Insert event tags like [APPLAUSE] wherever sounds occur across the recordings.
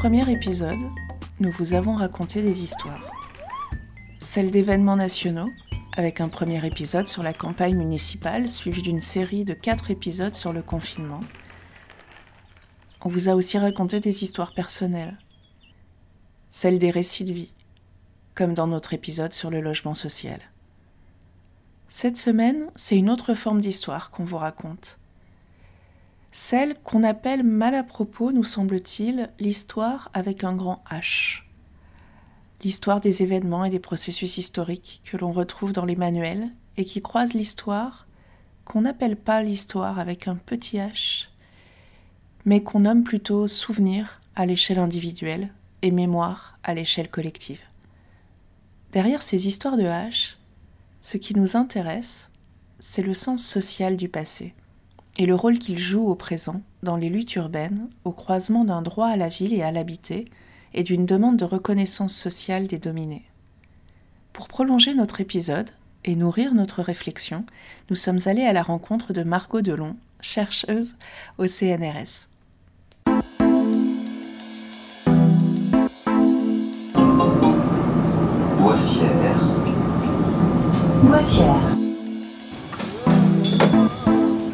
Premier épisode, nous vous avons raconté des histoires. Celles d'événements nationaux, avec un premier épisode sur la campagne municipale suivi d'une série de quatre épisodes sur le confinement. On vous a aussi raconté des histoires personnelles, celles des récits de vie, comme dans notre épisode sur le logement social. Cette semaine, c'est une autre forme d'histoire qu'on vous raconte. Celle qu'on appelle mal à propos, nous semble-t-il, l'histoire avec un grand H. L'histoire des événements et des processus historiques que l'on retrouve dans les manuels et qui croisent l'histoire qu'on n'appelle pas l'histoire avec un petit H, mais qu'on nomme plutôt souvenir à l'échelle individuelle et mémoire à l'échelle collective. Derrière ces histoires de H, ce qui nous intéresse, c'est le sens social du passé et le rôle qu'il joue au présent dans les luttes urbaines au croisement d'un droit à la ville et à l'habiter et d'une demande de reconnaissance sociale des dominés. Pour prolonger notre épisode et nourrir notre réflexion, nous sommes allés à la rencontre de Margot Delon, chercheuse au CNRS.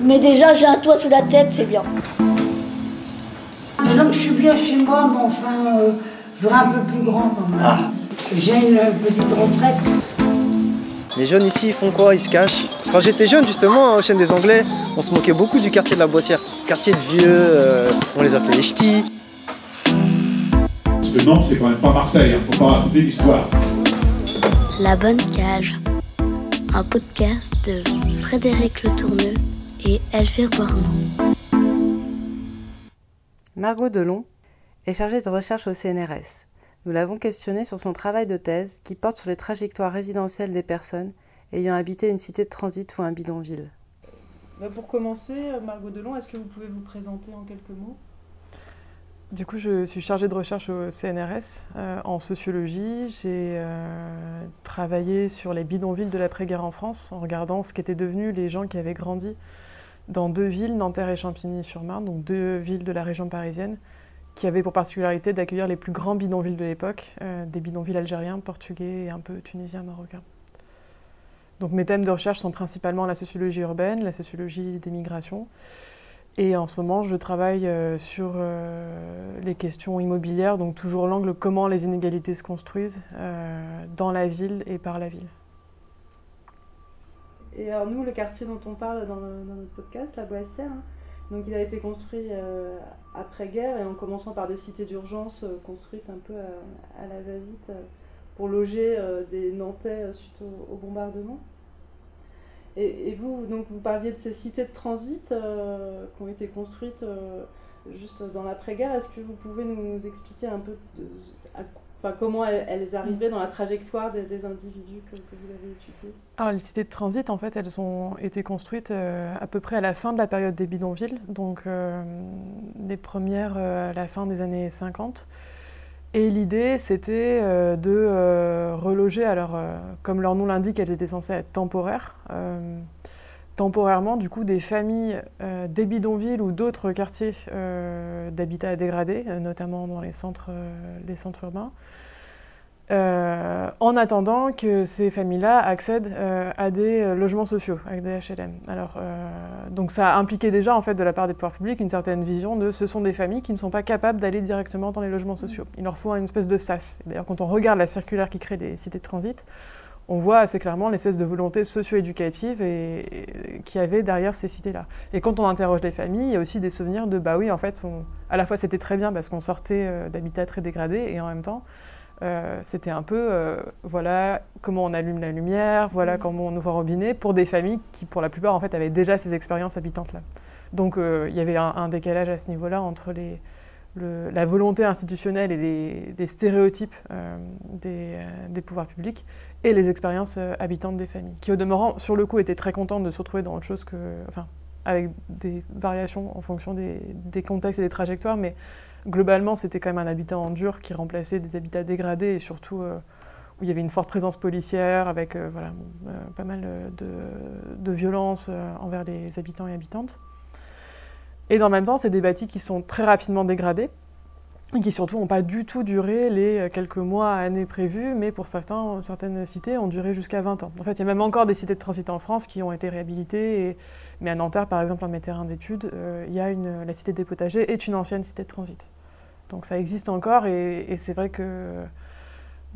Mais déjà, j'ai un toit sous la tête, c'est bien. Disons que je suis bien chez moi, mais enfin, euh, je voudrais un peu plus grand quand même. Ah. J'ai une petite retraite. Les jeunes ici, ils font quoi? Ils se cachent? Quand j'étais jeune, justement, au chaîne des Anglais, on se moquait beaucoup du quartier de la Boissière. Quartier de vieux, euh, on les appelait les ch'tis. Parce que Nantes, c'est quand même pas Marseille, hein, faut pas raconter l'histoire. La Bonne Cage, un podcast de Frédéric Le Tourneux et Elvire. Margot Delon est chargée de recherche au CNRS. Nous l'avons questionnée sur son travail de thèse qui porte sur les trajectoires résidentielles des personnes ayant habité une cité de transit ou un bidonville. Bah, pour commencer, Margot Delon, est-ce que vous pouvez vous présenter en quelques mots? Du coup, je suis chargée de recherche au CNRS euh, en sociologie. J'ai euh, travaillé sur les bidonvilles de l'après-guerre en France en regardant ce qu'étaient devenus les gens qui avaient grandi dans deux villes, Nanterre et Champigny-sur-Marne, donc deux villes de la région parisienne, qui avaient pour particularité d'accueillir les plus grands bidonvilles de l'époque, euh, des bidonvilles algériens, portugais et un peu tunisiens, marocains. Donc mes thèmes de recherche sont principalement la sociologie urbaine, la sociologie des migrations. Et en ce moment, je travaille euh, sur euh, les questions immobilières, donc toujours l'angle comment les inégalités se construisent dans la ville et par la ville. Et alors nous, le quartier dont on parle dans, notre podcast, la Boissière, hein, donc il a été construit euh, après-guerre et en commençant par des cités d'urgence euh, construites un peu à, la va-vite euh, pour loger des Nantais suite au, bombardement. Et, vous, donc vous parliez de ces cités de transit qui ont été construites juste dans l'après-guerre. Est-ce que vous pouvez nous, expliquer un peu de, comment elles, arrivaient dans la trajectoire des, individus que, vous avez étudiés Alors, les cités de transit, en fait, elles ont été construites euh, à peu près à la fin de la période des bidonvilles, donc euh, les premières euh, à la fin des années 50. Et l'idée, c'était de reloger, alors, comme leur nom l'indique, elles étaient censées être temporaires temporairement du coup des familles des bidonvilles ou d'autres quartiers d'habitat dégradé, notamment dans les centres, les centres urbains, euh, en attendant que ces familles-là accèdent euh, à des euh, logements sociaux, avec des HLM. Alors, donc ça a impliqué déjà, en fait, de la part des pouvoirs publics, une certaine vision de ce sont des familles qui ne sont pas capables d'aller directement dans les logements sociaux. Il leur faut une espèce de sas. D'ailleurs, quand on regarde la circulaire qui crée les cités de transit, on voit assez clairement l'espèce de volonté socio-éducative et, qui avait derrière ces cités-là. Et quand on interroge les familles, il y a aussi des souvenirs de, bah oui, en fait, à la fois c'était très bien parce qu'on sortait d'habitats très dégradés, et en même temps, euh, c'était un peu, euh, voilà comment on allume la lumière, voilà mm. comment on ouvre un robinet, pour des familles qui, pour la plupart, en fait, avaient déjà ces expériences habitantes-là. Donc, euh, il y avait un, décalage à ce niveau-là entre les, la volonté institutionnelle et les, stéréotypes des, des, pouvoirs publics et les expériences habitantes des familles, qui, au demeurant, sur le coup, étaient très contentes de se retrouver dans autre chose que... Enfin, avec des variations en fonction des, contextes et des trajectoires, mais globalement, c'était quand même un habitat en dur qui remplaçait des habitats dégradés et surtout euh, où il y avait une forte présence policière avec euh, voilà, euh, pas mal de, de violences envers les habitants et habitantes. Et dans le même temps, c'est des bâtis qui sont très rapidement dégradés. et qui surtout n'ont pas du tout duré les quelques mois, années prévus, mais pour certains, certaines cités ont duré jusqu'à 20 ans. En fait, il y a même encore des cités de transit en France qui ont été réhabilitées, mais à Nanterre, par exemple, un de mes terrains d'études, une... la cité des potagers est une ancienne cité de transit. Donc ça existe encore, et c'est vrai que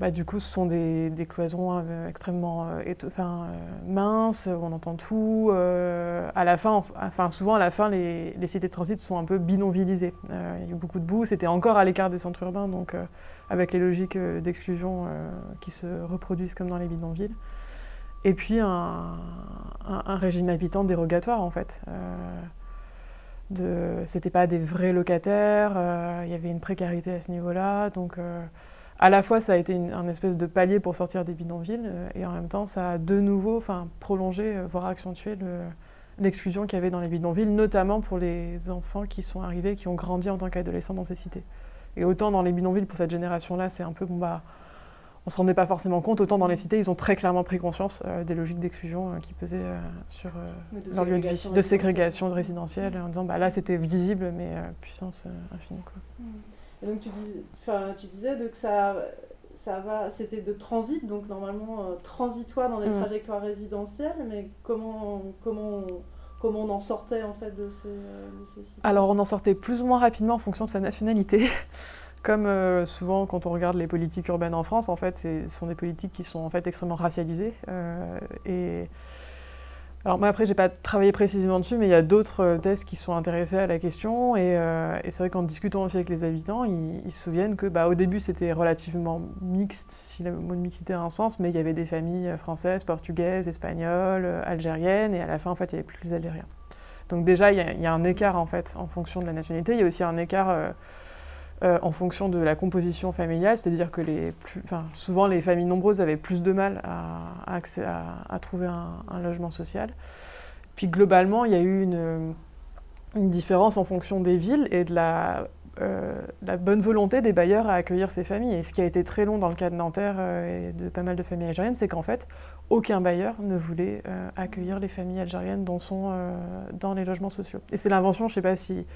bah, du coup, ce sont des, cloisons euh, extrêmement euh, enfin, euh, minces, on entend tout. à la fin, souvent, à la fin, les, cités de transit sont un peu bidonvillisées. il y a eu beaucoup de boue, c'était encore à l'écart des centres urbains, donc avec les logiques d'exclusion qui se reproduisent comme dans les bidonvilles. Et puis, un, régime habitant dérogatoire, en fait. De, c'était pas des vrais locataires, il y avait une précarité à ce niveau-là, donc à la fois, ça a été un espèce de palier pour sortir des bidonvilles, euh, et en même temps, ça a de nouveau prolongé, euh, voire accentué l'exclusion qu'il y avait dans les bidonvilles, notamment pour les enfants qui sont arrivés, qui ont grandi en tant qu'adolescents dans ces cités. Et autant dans les bidonvilles, pour cette génération-là, c'est un peu, bon bah, on se rendait pas forcément compte, autant dans les cités, ils ont très clairement pris conscience euh, des logiques d'exclusion qui pesaient sur leur lieu de vie, de ségrégation de résidentielle, en disant, bah là, c'était visible, mais puissance infinie. Quoi. Mmh. Et donc tu, dis, tu disais que ça, ça va, c'était de transit, donc normalement euh, transitoire dans les mm. trajectoires résidentielles, mais comment, comment, comment on en sortait en fait de ces, euh, sites Alors on en sortait plus ou moins rapidement en fonction de sa nationalité. [LAUGHS] Comme euh, souvent quand on regarde les politiques urbaines en France, en fait, ce sont des politiques qui sont en fait extrêmement racialisées. et alors moi après j'ai pas travaillé précisément dessus, mais il y a d'autres euh, thèses qui sont intéressés à la question euh, et, c'est vrai qu'en discutant aussi avec les habitants, ils, se souviennent que bah, au début c'était relativement mixte, si le mot de mixité a un sens, mais il y avait des familles françaises, portugaises, espagnoles, euh, algériennes et à la fin en fait il n'y avait plus les Algériens. Donc déjà il y, a un écart en fait en fonction de la nationalité, il y a aussi un écart euh, en fonction de la composition familiale, c'est-à-dire que les souvent les familles nombreuses avaient plus de mal à, trouver un, logement social. Puis globalement, il y a eu une, différence en fonction des villes et de la, euh, la, bonne volonté des bailleurs à accueillir ces familles. Et ce qui a été très long dans le cas de Nanterre euh, et de pas mal de familles algériennes, c'est qu'en fait, aucun bailleur ne voulait accueillir les familles algériennes dont sont dans les logements sociaux. Et c'est l'invention, je ne sais pas si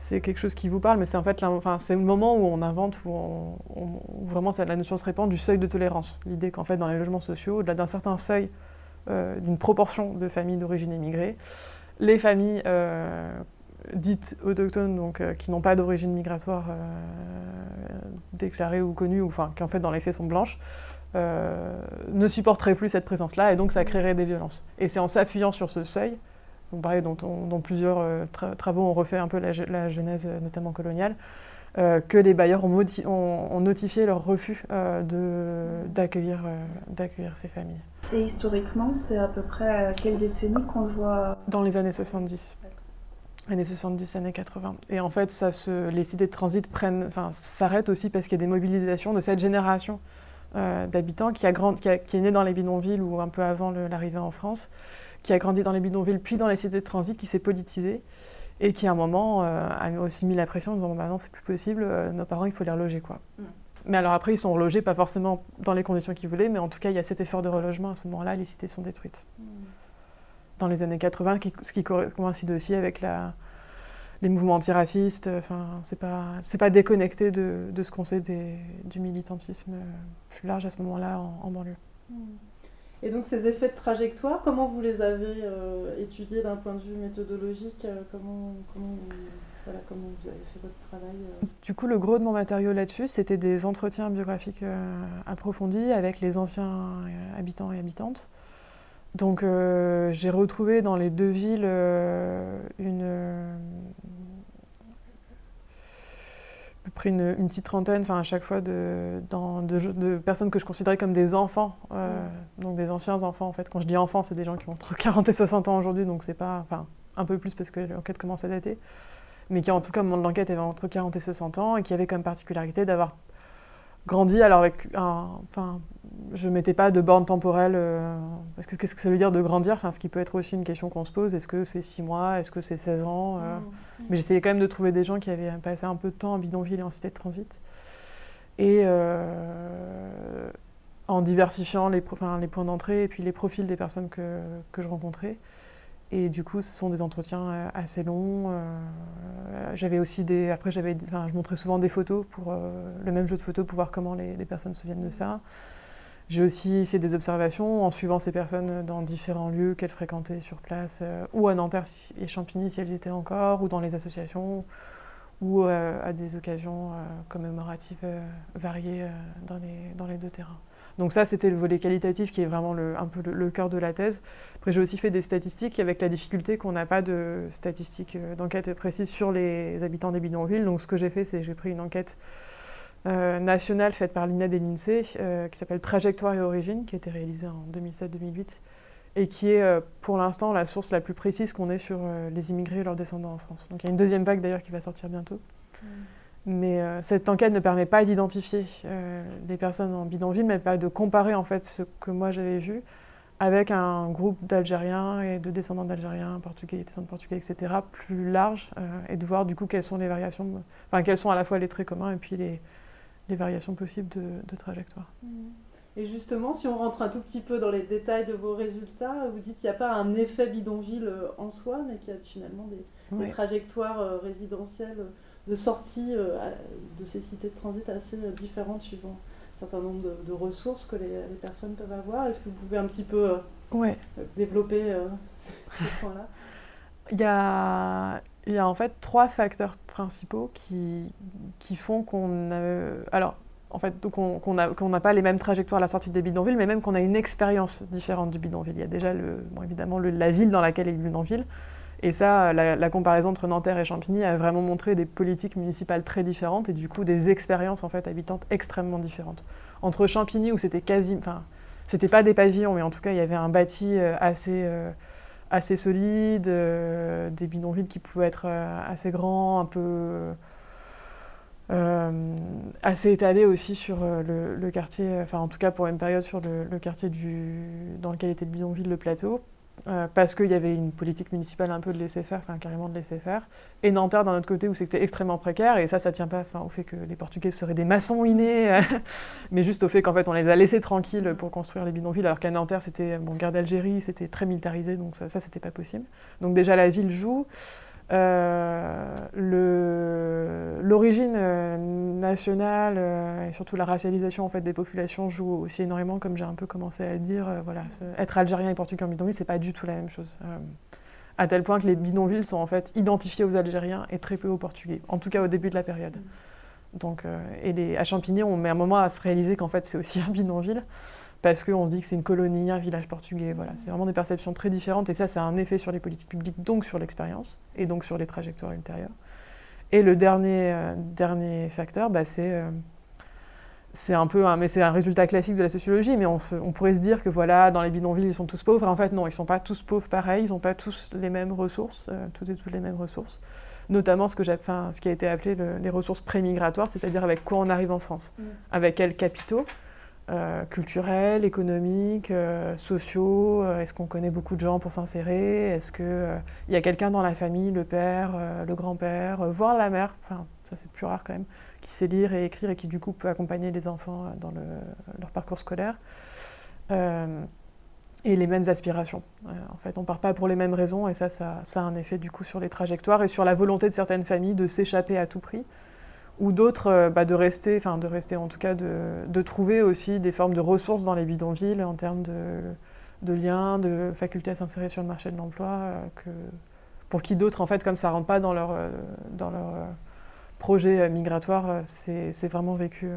c'est quelque chose qui vous parle, mais c'est en fait c'est le moment où on invente, où, vraiment la notion se répand du seuil de tolérance. L'idée qu'en fait, dans les logements sociaux, au-delà d'un certain seuil, euh, d'une proportion de familles d'origine immigrée, les familles euh, dites autochtones, euh, qui n'ont pas d'origine migratoire déclarée ou connue, ou enfin qui en fait dans les faits sont blanches, ne supporteraient plus cette présence-là, et donc ça créerait des violences. Et c'est en s'appuyant sur ce seuil donc pareil, dont, plusieurs euh, travaux ont refait un peu la, genèse, euh, notamment coloniale, euh, que les bailleurs ont, notifié leur refus d'accueillir ces familles. Et historiquement, c'est à peu près à quelle décennie qu'on le voit Dans les années 70. Années 70, années 80. Et en fait, ça se, les cités de transit s'arrêtent aussi parce qu'il y a des mobilisations de cette génération d'habitants qui, qui, est née dans les bidonvilles ou un peu avant l'arrivée en France, qui a grandi dans les bidonvilles, puis dans les cités de transit, qui s'est politisé et qui à un moment euh, a aussi mis la pression en disant bah non c'est plus possible, euh, nos parents il faut les reloger quoi. Mm. Mais alors après ils sont relogés pas forcément dans les conditions qu'ils voulaient, mais en tout cas il y a cet effort de relogement à ce moment-là, les cités sont détruites. Mm. Dans les années 80, ce qui coïncide aussi avec la, les mouvements antiracistes, enfin c'est pas c'est pas déconnecté de, de ce qu'on sait des, du militantisme plus large à ce moment-là en, banlieue. Mm. Et donc ces effets de trajectoire, comment vous les avez euh, étudiés d'un point de vue méthodologique euh, comment, comment, vous avez fait votre travail euh Du coup, le gros de mon matériau là-dessus, c'était des entretiens biographiques approfondis avec les anciens habitants et habitantes. Donc j'ai retrouvé dans les deux villes une pris une, petite trentaine, enfin à chaque fois, de, de, personnes que je considérais comme des enfants, euh, mm. donc des anciens enfants en fait. Quand je dis enfants, c'est des gens qui ont entre [LAUGHS] 40 et 60 ans aujourd'hui, donc c'est pas, enfin un peu plus parce que l'enquête commence à dater, mais qui en tout cas au moment de l'enquête avaient entre 40 et 60 ans et qui avaient comme particularité d'avoir grandi alors avec un, enfin je mettais pas de borne temporelle. Euh, parce que qu'est-ce que ça veut dire de grandir? Enfin, Ce qui peut être aussi une question qu'on se pose. Est-ce que c'est 6 mois? Est-ce que c'est 16 ans? Euh? mmh. Mais j'essayais quand même de trouver des gens qui avaient passé un peu de temps en bidonville et en cité de transit. Et euh, en diversifiant les, les points d'entrée et puis les profils des personnes que, que, je rencontrais. Et du coup, ce sont des entretiens assez longs, j'avais aussi des. Après, j'avais, enfin, je montrais souvent des photos pour le même jeu de photos pour voir comment les, les personnes se souviennent de ça. J'ai aussi fait des observations en suivant ces personnes dans différents lieux qu'elles fréquentaient sur place, ou à Nanterre et Champigny si elles étaient encore, ou dans les associations, ou à des occasions commémoratives variées dans les, dans les deux terrains. Donc ça, c'était le volet qualitatif qui est vraiment le, un peu le, cœur de la thèse. Après, j'ai aussi fait des statistiques avec la difficulté qu'on n'a pas de statistiques euh, d'enquête précises sur les habitants des bidonvilles. Donc ce que j'ai fait, c'est j'ai pris une enquête euh, nationale faite par l'INED et l'INSEE euh, qui s'appelle Trajectoire et Origine, qui a été réalisée en 2007-2008 et qui est pour l'instant la source la plus précise qu'on ait sur les immigrés et leurs descendants en France. Donc il y a une deuxième vague d'ailleurs qui va sortir bientôt. Mmh. Mais euh, cette enquête ne permet pas d'identifier euh, les personnes en bidonville, mais elle permet de comparer en fait ce que moi j'avais vu avec un groupe d'Algériens et de descendants d'Algériens, Portugais, descendants de Portugais, etc., plus large, euh, et de voir du coup quelles sont les variations, enfin quels sont à la fois les traits communs et puis les, les variations possibles de, de trajectoire. Mmh. Et justement, si on rentre un tout petit peu dans les détails de vos résultats, vous dites qu'il n'y a pas un effet bidonville en soi, mais qu'il y a finalement des, des trajectoires résidentielles de sortie euh, de ces cités de transit assez euh, différentes suivant un certain nombre de, ressources que les, personnes peuvent avoir. Est-ce que vous pouvez un petit peu euh, développer [LAUGHS] ces points-là? Il y, a, il y a en fait trois facteurs principaux qui, qui font qu'on. Alors, en fait, qu'on n'a pas les mêmes trajectoires à la sortie des bidonvilles, mais même qu'on a une expérience différente du bidonville. Il y a déjà, le, bon, évidemment, la ville dans laquelle est le bidonville, et ça, la, comparaison entre Nanterre et Champigny a vraiment montré des politiques municipales très différentes et du coup des expériences en fait habitantes extrêmement différentes. Entre Champigny où c'était quasi, enfin, c'était pas des pavillons, mais en tout cas il y avait un bâti euh, assez euh, assez solide, euh, des bidonvilles qui pouvaient être assez grands, un peu assez étalés aussi sur le, quartier, enfin en tout cas pour une période sur le, le quartier du, dans lequel était le bidonville, le plateau. Euh, parce qu'il y avait une politique municipale un peu de laisser faire, enfin carrément de laisser faire. Et Nanterre d'un autre côté où c'était extrêmement précaire, et ça, ça tient pas au fait que les Portugais seraient des maçons innés, [LAUGHS] mais juste au fait qu'en fait on les a laissés tranquilles pour construire les bidonvilles, alors qu'à Nanterre c'était, bon, guerre d'Algérie, c'était très militarisé, donc ça, ça c'était pas possible. Donc déjà la ville joue. Euh, l'origine euh, nationale euh, et surtout la racialisation en fait, des populations joue aussi énormément, comme j'ai un peu commencé à le dire. voilà, être algérien et portugais en bidonville, c'est pas du tout la même chose. à tel point que les bidonvilles sont en fait identifiés aux Algériens et très peu aux Portugais, en tout cas au début de la période. Donc, et à Champigny, on met un moment à se réaliser qu'en fait c'est aussi un bidonville parce qu'on dit que c'est une colonie, un village portugais. Voilà, c'est vraiment des perceptions très différentes et ça, ça a un effet sur les politiques publiques, donc sur l'expérience et donc sur les trajectoires ultérieures. Et le dernier, euh, dernier facteur, bah, c'est euh, c'est un peu un, mais c'est un résultat classique de la sociologie, mais on, on, pourrait se dire que voilà, dans les bidonvilles, ils sont tous pauvres. En fait, non, ils ne sont pas tous pauvres pareil, ils n'ont pas tous les mêmes ressources, euh, toutes et toutes les mêmes ressources. Notamment ce, que ce qui a été appelé les ressources pré-migratoires, c'est-à-dire avec quoi on arrive en France, mmh. avec quels capitaux, euh, culturels, économiques, euh, sociaux euh, Est-ce qu'on connaît beaucoup de gens pour s'insérer Est-ce qu'il y a quelqu'un dans la famille, le père, le grand-père, voire la mère, enfin ça c'est plus rare quand même, qui sait lire et écrire et qui du coup peut accompagner les enfants dans leur parcours scolaire et les mêmes aspirations. en fait, on part pas pour les mêmes raisons et ça, ça, ça, a un effet du coup sur les trajectoires et sur la volonté de certaines familles de s'échapper à tout prix ou d'autres euh, bah, de rester, enfin de rester en tout cas, de, trouver aussi des formes de ressources dans les bidonvilles en termes de, liens, de faculté à s'insérer sur le marché de l'emploi, euh, que, pour qui d'autres, en fait, comme ça ne rentre pas dans leur, euh, dans leur projet migratoire, c'est vraiment vécu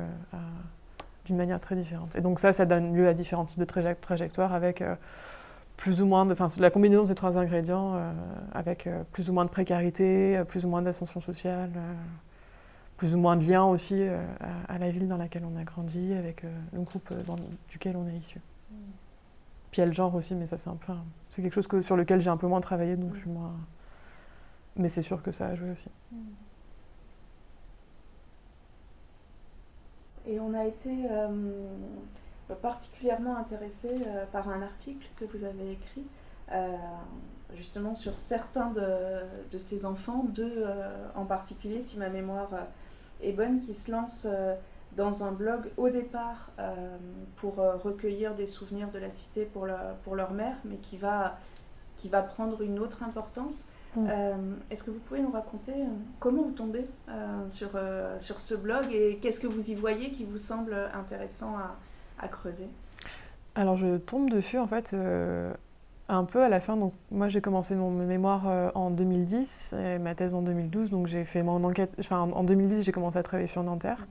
d'une manière très différente. Et donc ça, ça donne lieu à différents types de trajectoires avec plus ou moins de, enfin, la combinaison de ces trois ingrédients, avec plus ou moins de précarité, plus ou moins d'ascension sociale plus ou moins de liens aussi euh, à, la ville dans laquelle on a grandi, avec euh, le groupe euh, dans, duquel on est issu. Mm. Puis il y a le genre aussi, mais ça c'est enfin, c'est quelque chose que, sur lequel j'ai un peu moins travaillé, donc je suis moins. Mais c'est sûr que ça a joué aussi. Mm. Et on a été particulièrement intéressé par un article que vous avez écrit justement sur certains de, de ces enfants, deux en particulier, si ma mémoire et bonne qui se lance euh, dans un blog au départ euh, pour euh, recueillir des souvenirs de la cité pour, pour leur mère, mais qui va, qui va prendre une autre importance. Mm. Est-ce que vous pouvez nous raconter comment vous tombez sur, sur ce blog et qu'est-ce que vous y voyez qui vous semble intéressant à, à creuser? Alors je tombe dessus en fait un peu à la fin. Donc moi j'ai commencé mon mémoire en 2010 et ma thèse en 2012. Donc j'ai fait mon enquête. Enfin en 2010 j'ai commencé à travailler sur Nanterre.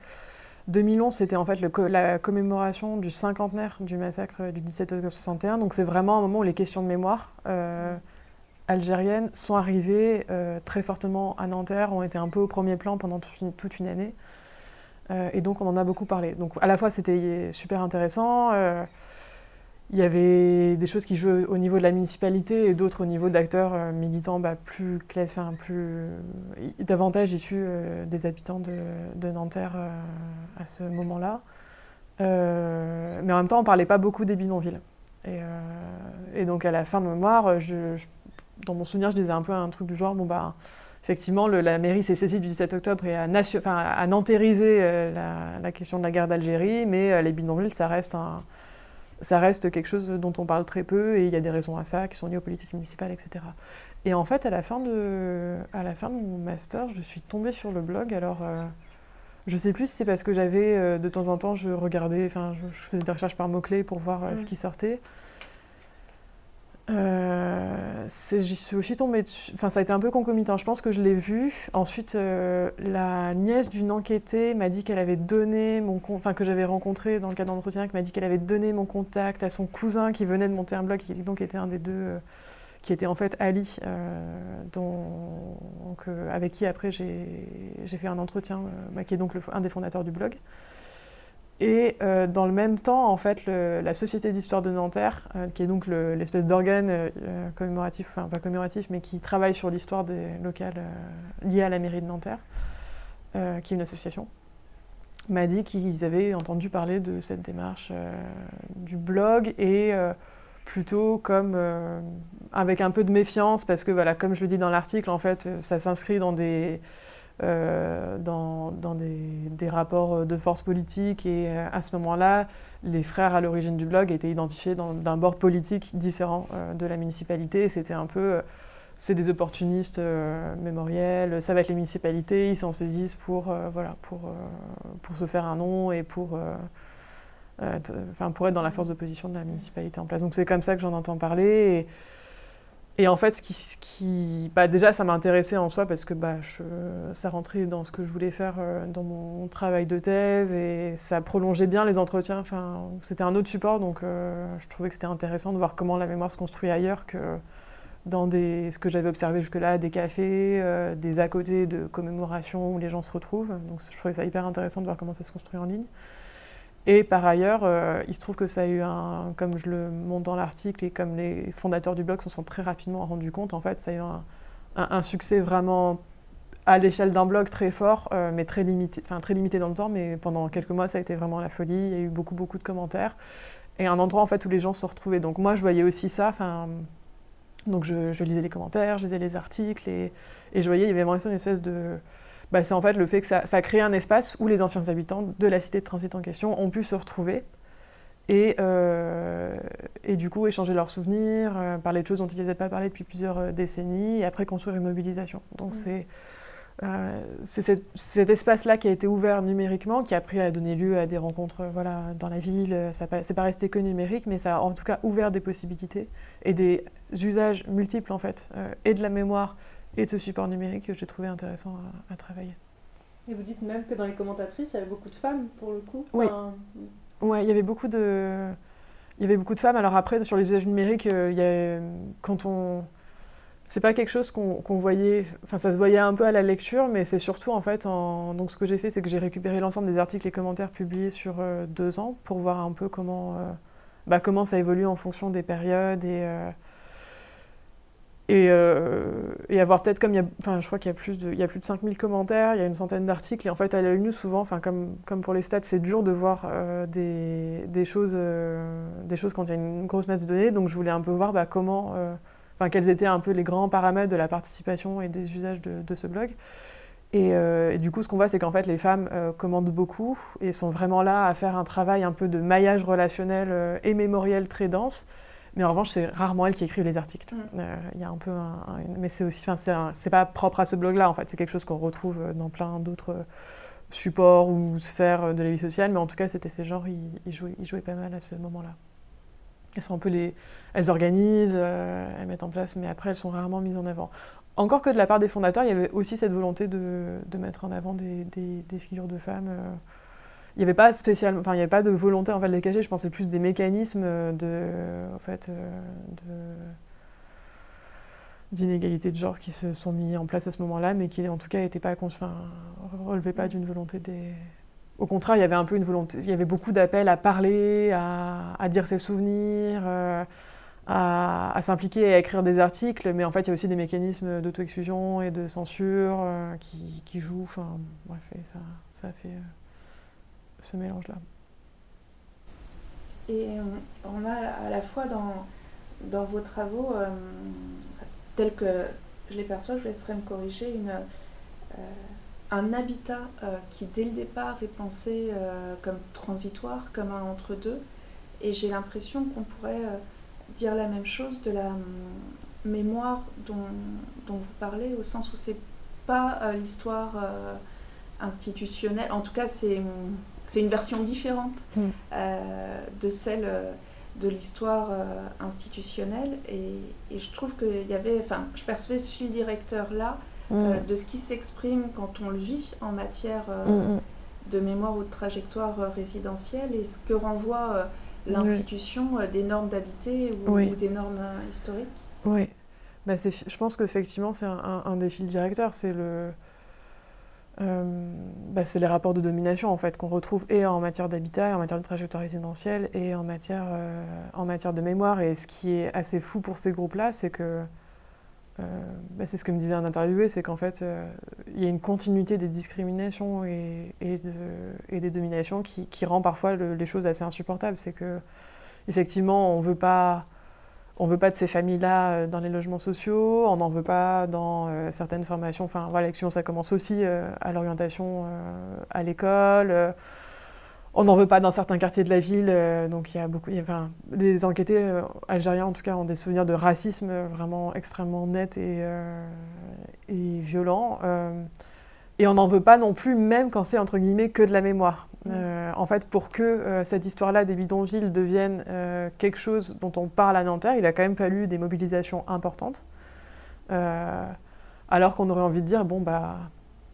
2011, c'était en fait la commémoration du cinquantenaire du massacre du 17 octobre 61. Donc c'est vraiment un moment où les questions de mémoire euh, algériennes sont arrivées euh, très fortement à Nanterre, ont été un peu au premier plan pendant toute une, année. Euh, et donc on en a beaucoup parlé. Donc à la fois c'était super intéressant. Il y avait des choses qui jouaient au niveau de la municipalité et d'autres au niveau d'acteurs euh, militants bah, plus, enfin, plus davantage issus euh, des habitants de, Nanterre euh, à ce moment-là. mais en même temps, on ne parlait pas beaucoup des bidonvilles. Et, donc à la fin de mémoire, dans mon souvenir, je disais un peu un truc du genre, bon bah effectivement, la mairie s'est saisie du 17 octobre et a, a nantériser la, la, question de la guerre d'Algérie, mais les bidonvilles, ça reste un ça reste quelque chose dont on parle très peu et il y a des raisons à ça qui sont liées aux politiques municipales, etc. Et en fait, à la fin de, à la fin de mon master, je suis tombée sur le blog. Alors, euh, je sais plus si c'est parce que j'avais euh, de temps en temps, je regardais, enfin, je, faisais des recherches par mots-clés pour voir euh, ce qui sortait. Euh, J'y suis aussi tombée dessus. Enfin, ça a été un peu concomitant. Je pense que je l'ai vu. Ensuite, euh, la nièce d'une enquêtée m'a dit qu'elle avait donné mon enfin que j'avais rencontré dans le cadre d'entretien, qui m'a dit qu'elle avait donné mon contact à son cousin qui venait de monter un blog, qui donc était un des deux, euh, qui était en fait Ali, euh, donc, avec qui après j'ai fait un entretien, bah, qui est donc le, un des fondateurs du blog. Et euh, dans le même temps, en fait, la Société d'histoire de Nanterre, euh, qui est donc l'espèce d'organe euh, commémoratif, enfin pas commémoratif, mais qui travaille sur l'histoire des locales liées à la mairie de Nanterre, qui est une association, m'a dit qu'ils avaient entendu parler de cette démarche du blog et plutôt comme avec un peu de méfiance, parce que voilà, comme je le dis dans l'article, en fait, ça s'inscrit dans des euh, dans, des, rapports de force politique. Et euh, à ce moment-là, les frères à l'origine du blog étaient identifiés d'un bord politique différent euh, de la municipalité. C'était un peu c'est des opportunistes mémoriels, ça va être les municipalités, ils s'en saisissent pour, voilà, pour, pour se faire un nom et pour, enfin, pour être dans la force d'opposition de la municipalité en place. Donc c'est comme ça que j'en entends parler. Et en fait, ce qui, qui bah déjà, ça m'a intéressé en soi parce que bah, ça rentrait dans ce que je voulais faire euh, dans mon travail de thèse et ça prolongeait bien les entretiens. Enfin, c'était un autre support, donc euh, je trouvais que c'était intéressant de voir comment la mémoire se construit ailleurs que dans des, ce que j'avais observé jusque-là, des cafés, euh, des à côté de commémorations où les gens se retrouvent. Donc je trouvais ça hyper intéressant de voir comment ça se construit en ligne. Et par ailleurs, euh, il se trouve que ça a eu un, comme je le montre dans l'article et comme les fondateurs du blog se sont très rapidement rendus compte, en fait, ça a eu un, succès vraiment à l'échelle d'un blog très fort, euh, mais très limité, enfin très limité dans le temps, mais pendant quelques mois, ça a été vraiment la folie. Il y a eu beaucoup, beaucoup de commentaires et un endroit en fait où les gens se retrouvaient. Donc moi, je voyais aussi ça. Enfin, donc je, je, lisais les commentaires, je lisais les articles et, et je voyais il y avait vraiment une espèce de bah, c'est en fait le fait que ça, ça, a créé un espace où les anciens habitants de la cité de transit en question ont pu se retrouver et, euh, et du coup échanger leurs souvenirs, euh, parler de choses dont ils n'avaient pas parlé depuis plusieurs euh, décennies et après construire une mobilisation. Donc mmh. c'est cet, cet espace-là qui a été ouvert numériquement, qui a après a donné lieu à des rencontres voilà, dans la ville. Ça n'est pas resté que numérique, mais ça a en tout cas ouvert des possibilités et des usages multiples en fait, et de la mémoire et de ce support numérique que j'ai trouvé intéressant à, travailler. Et vous dites même que dans les commentatrices, il y avait beaucoup de femmes pour le coup Oui. Ouais, il y avait beaucoup de. Il y avait beaucoup de femmes. Alors après, sur les usages numériques, euh, il y a, quand on. C'est pas quelque chose qu'on voyait. Enfin, ça se voyait un peu à la lecture, mais c'est surtout en fait. En, donc, ce que j'ai fait, c'est que j'ai récupéré l'ensemble des articles et commentaires publiés sur euh, deux ans pour voir un peu comment, euh, bah, comment ça évolue en fonction des périodes et et, euh, et, avoir peut-être comme il y a, enfin je crois qu'il y a plus de, il y a plus de 5000 commentaires, il y a une centaine d'articles et en fait à la news souvent, enfin comme, comme pour les stats c'est dur de voir euh, des, des, choses, euh, des choses quand il y a une grosse masse de données, donc je voulais un peu voir bah, comment, enfin quels étaient un peu les grands paramètres de la participation et des usages de, de ce blog. Et, et, du coup ce qu'on voit c'est qu'en fait les femmes commandent beaucoup et sont vraiment là à faire un travail un peu de maillage relationnel et mémoriel très dense Mais en revanche, c'est rarement elles qui écrivent les articles. Il y a un peu mais c'est aussi, c'est pas propre à ce blog-là en fait. C'est quelque chose qu'on retrouve dans plein d'autres supports ou sphères de la vie sociale. Mais en tout cas, cet effet genre, il, il, jouait, il jouait pas mal à ce moment-là. Elles sont un peu les, elles organisent, elles mettent en place, mais après elles sont rarement mises en avant. Encore que de la part des fondateurs, il y avait aussi cette volonté de, de mettre en avant des, des, figures de femmes. Euh. Il n'y avait pas spécialement, enfin, il y avait pas de volonté en fait de les cacher. Je pensais plus des mécanismes de, en fait, euh, d'inégalité de genre qui se sont mis en place à ce moment-là, mais qui en tout cas n'étaient pas, enfin, relevaient pas d'une volonté des. Au contraire, il y avait un peu une volonté, il y avait beaucoup d'appels à parler, à, dire ses souvenirs. Euh, à, s'impliquer et à écrire des articles, mais en fait, il y a aussi des mécanismes d'auto-exclusion et de censure euh, qui, jouent. Enfin, bref, ça, ça fait euh, ce mélange-là. Et euh, on a à la fois dans, dans vos travaux, tels que je les perçois, je laisserai me corriger, une, un habitat qui, dès le départ, est pensé comme transitoire, comme un entre-deux. Et j'ai l'impression qu'on pourrait dire la même chose de la hum, mémoire dont, dont vous parlez, au sens où c'est pas euh, l'histoire euh, institutionnelle, en tout cas c'est une version différente mm. euh, de celle de l'histoire institutionnelle et, et, je trouve qu'il y avait, enfin je percevais ce fil directeur là mm. de ce qui s'exprime quand on le vit en matière mm, de mémoire ou de trajectoire résidentielle et ce que renvoie l'institution euh, des normes d'habiter ou, des normes euh, historiques Oui. Bah je pense qu'effectivement, c'est un, un, des fils directeurs. C'est le. Euh, bah c'est les rapports de domination en fait qu'on retrouve et en matière d'habitat, en matière de trajectoire résidentielle et en matière, en matière de mémoire. Et ce qui est assez fou pour ces groupes-là, c'est que euh, bah, c'est ce que me disait un interviewé, c'est qu'en fait, euh, il y a une continuité des discriminations et, et, de, et des dominations qui, rend parfois les choses assez insupportables. C'est que, effectivement, on veut pas. On veut pas de ces familles-là euh, dans les logements sociaux, on n'en veut pas dans certaines formations. Enfin, voilà, l'exclusion, ça commence aussi à l'orientation à l'école on n'en veut pas dans certains quartiers de la ville. Euh, donc il y a beaucoup. enfin, les enquêtés euh, algériens, en tout cas, ont des souvenirs de racisme vraiment extrêmement nets et, euh, et violents. Et on n'en veut pas non plus, même quand c'est entre guillemets que de la mémoire. en fait, pour que cette histoire-là des bidonvilles devienne quelque chose dont on parle à Nanterre, il a quand même fallu des mobilisations importantes. alors qu'on aurait envie de dire, bon, bah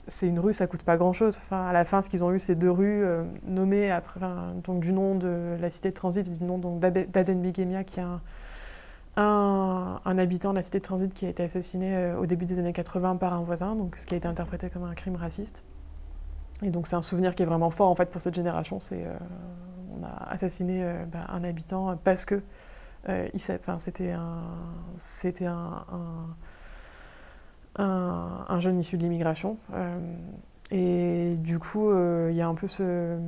c'est une rue, ça coûte pas grand-chose. Enfin, à la fin, ce qu'ils ont eu, c'est deux rues euh, nommées après, donc, du nom de la cité de transit et du nom d'Aden Bigemia, qui est un, un, habitant de la cité de transit qui a été assassiné euh, au début des années 80 par un voisin, donc ce qui a été interprété comme un crime raciste. Et donc c'est un souvenir qui est vraiment fort en fait pour cette génération. C'est euh, on a assassiné bah, un habitant parce que c'était un, c'était un un, jeune issu de l'immigration. Euh, et du coup, euh, il y a un peu ce...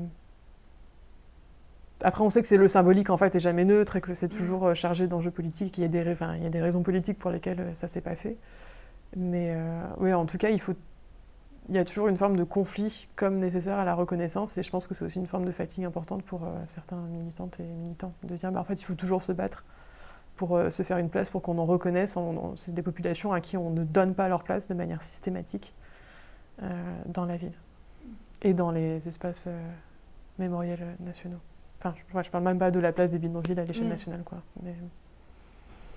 Après, on sait que c'est le symbolique en fait est jamais neutre et que c'est toujours euh, chargé d'enjeux politiques. Il y, a des, raisons politiques pour lesquelles ça s'est pas fait. Mais oui, en tout cas, il faut il y a toujours une forme de conflit comme nécessaire à la reconnaissance et je pense que c'est aussi une forme de fatigue importante pour certains militantes et militants de dire bah, en fait il faut toujours se battre pour euh, se faire une place, pour qu'on en reconnaisse. C'est des populations à qui on ne donne pas leur place de manière systématique euh, dans la ville et dans les espaces euh, mémoriels nationaux. Enfin, je ne parle même pas de la place des bidonvilles à l'échelle mm. nationale. Quoi. Mais...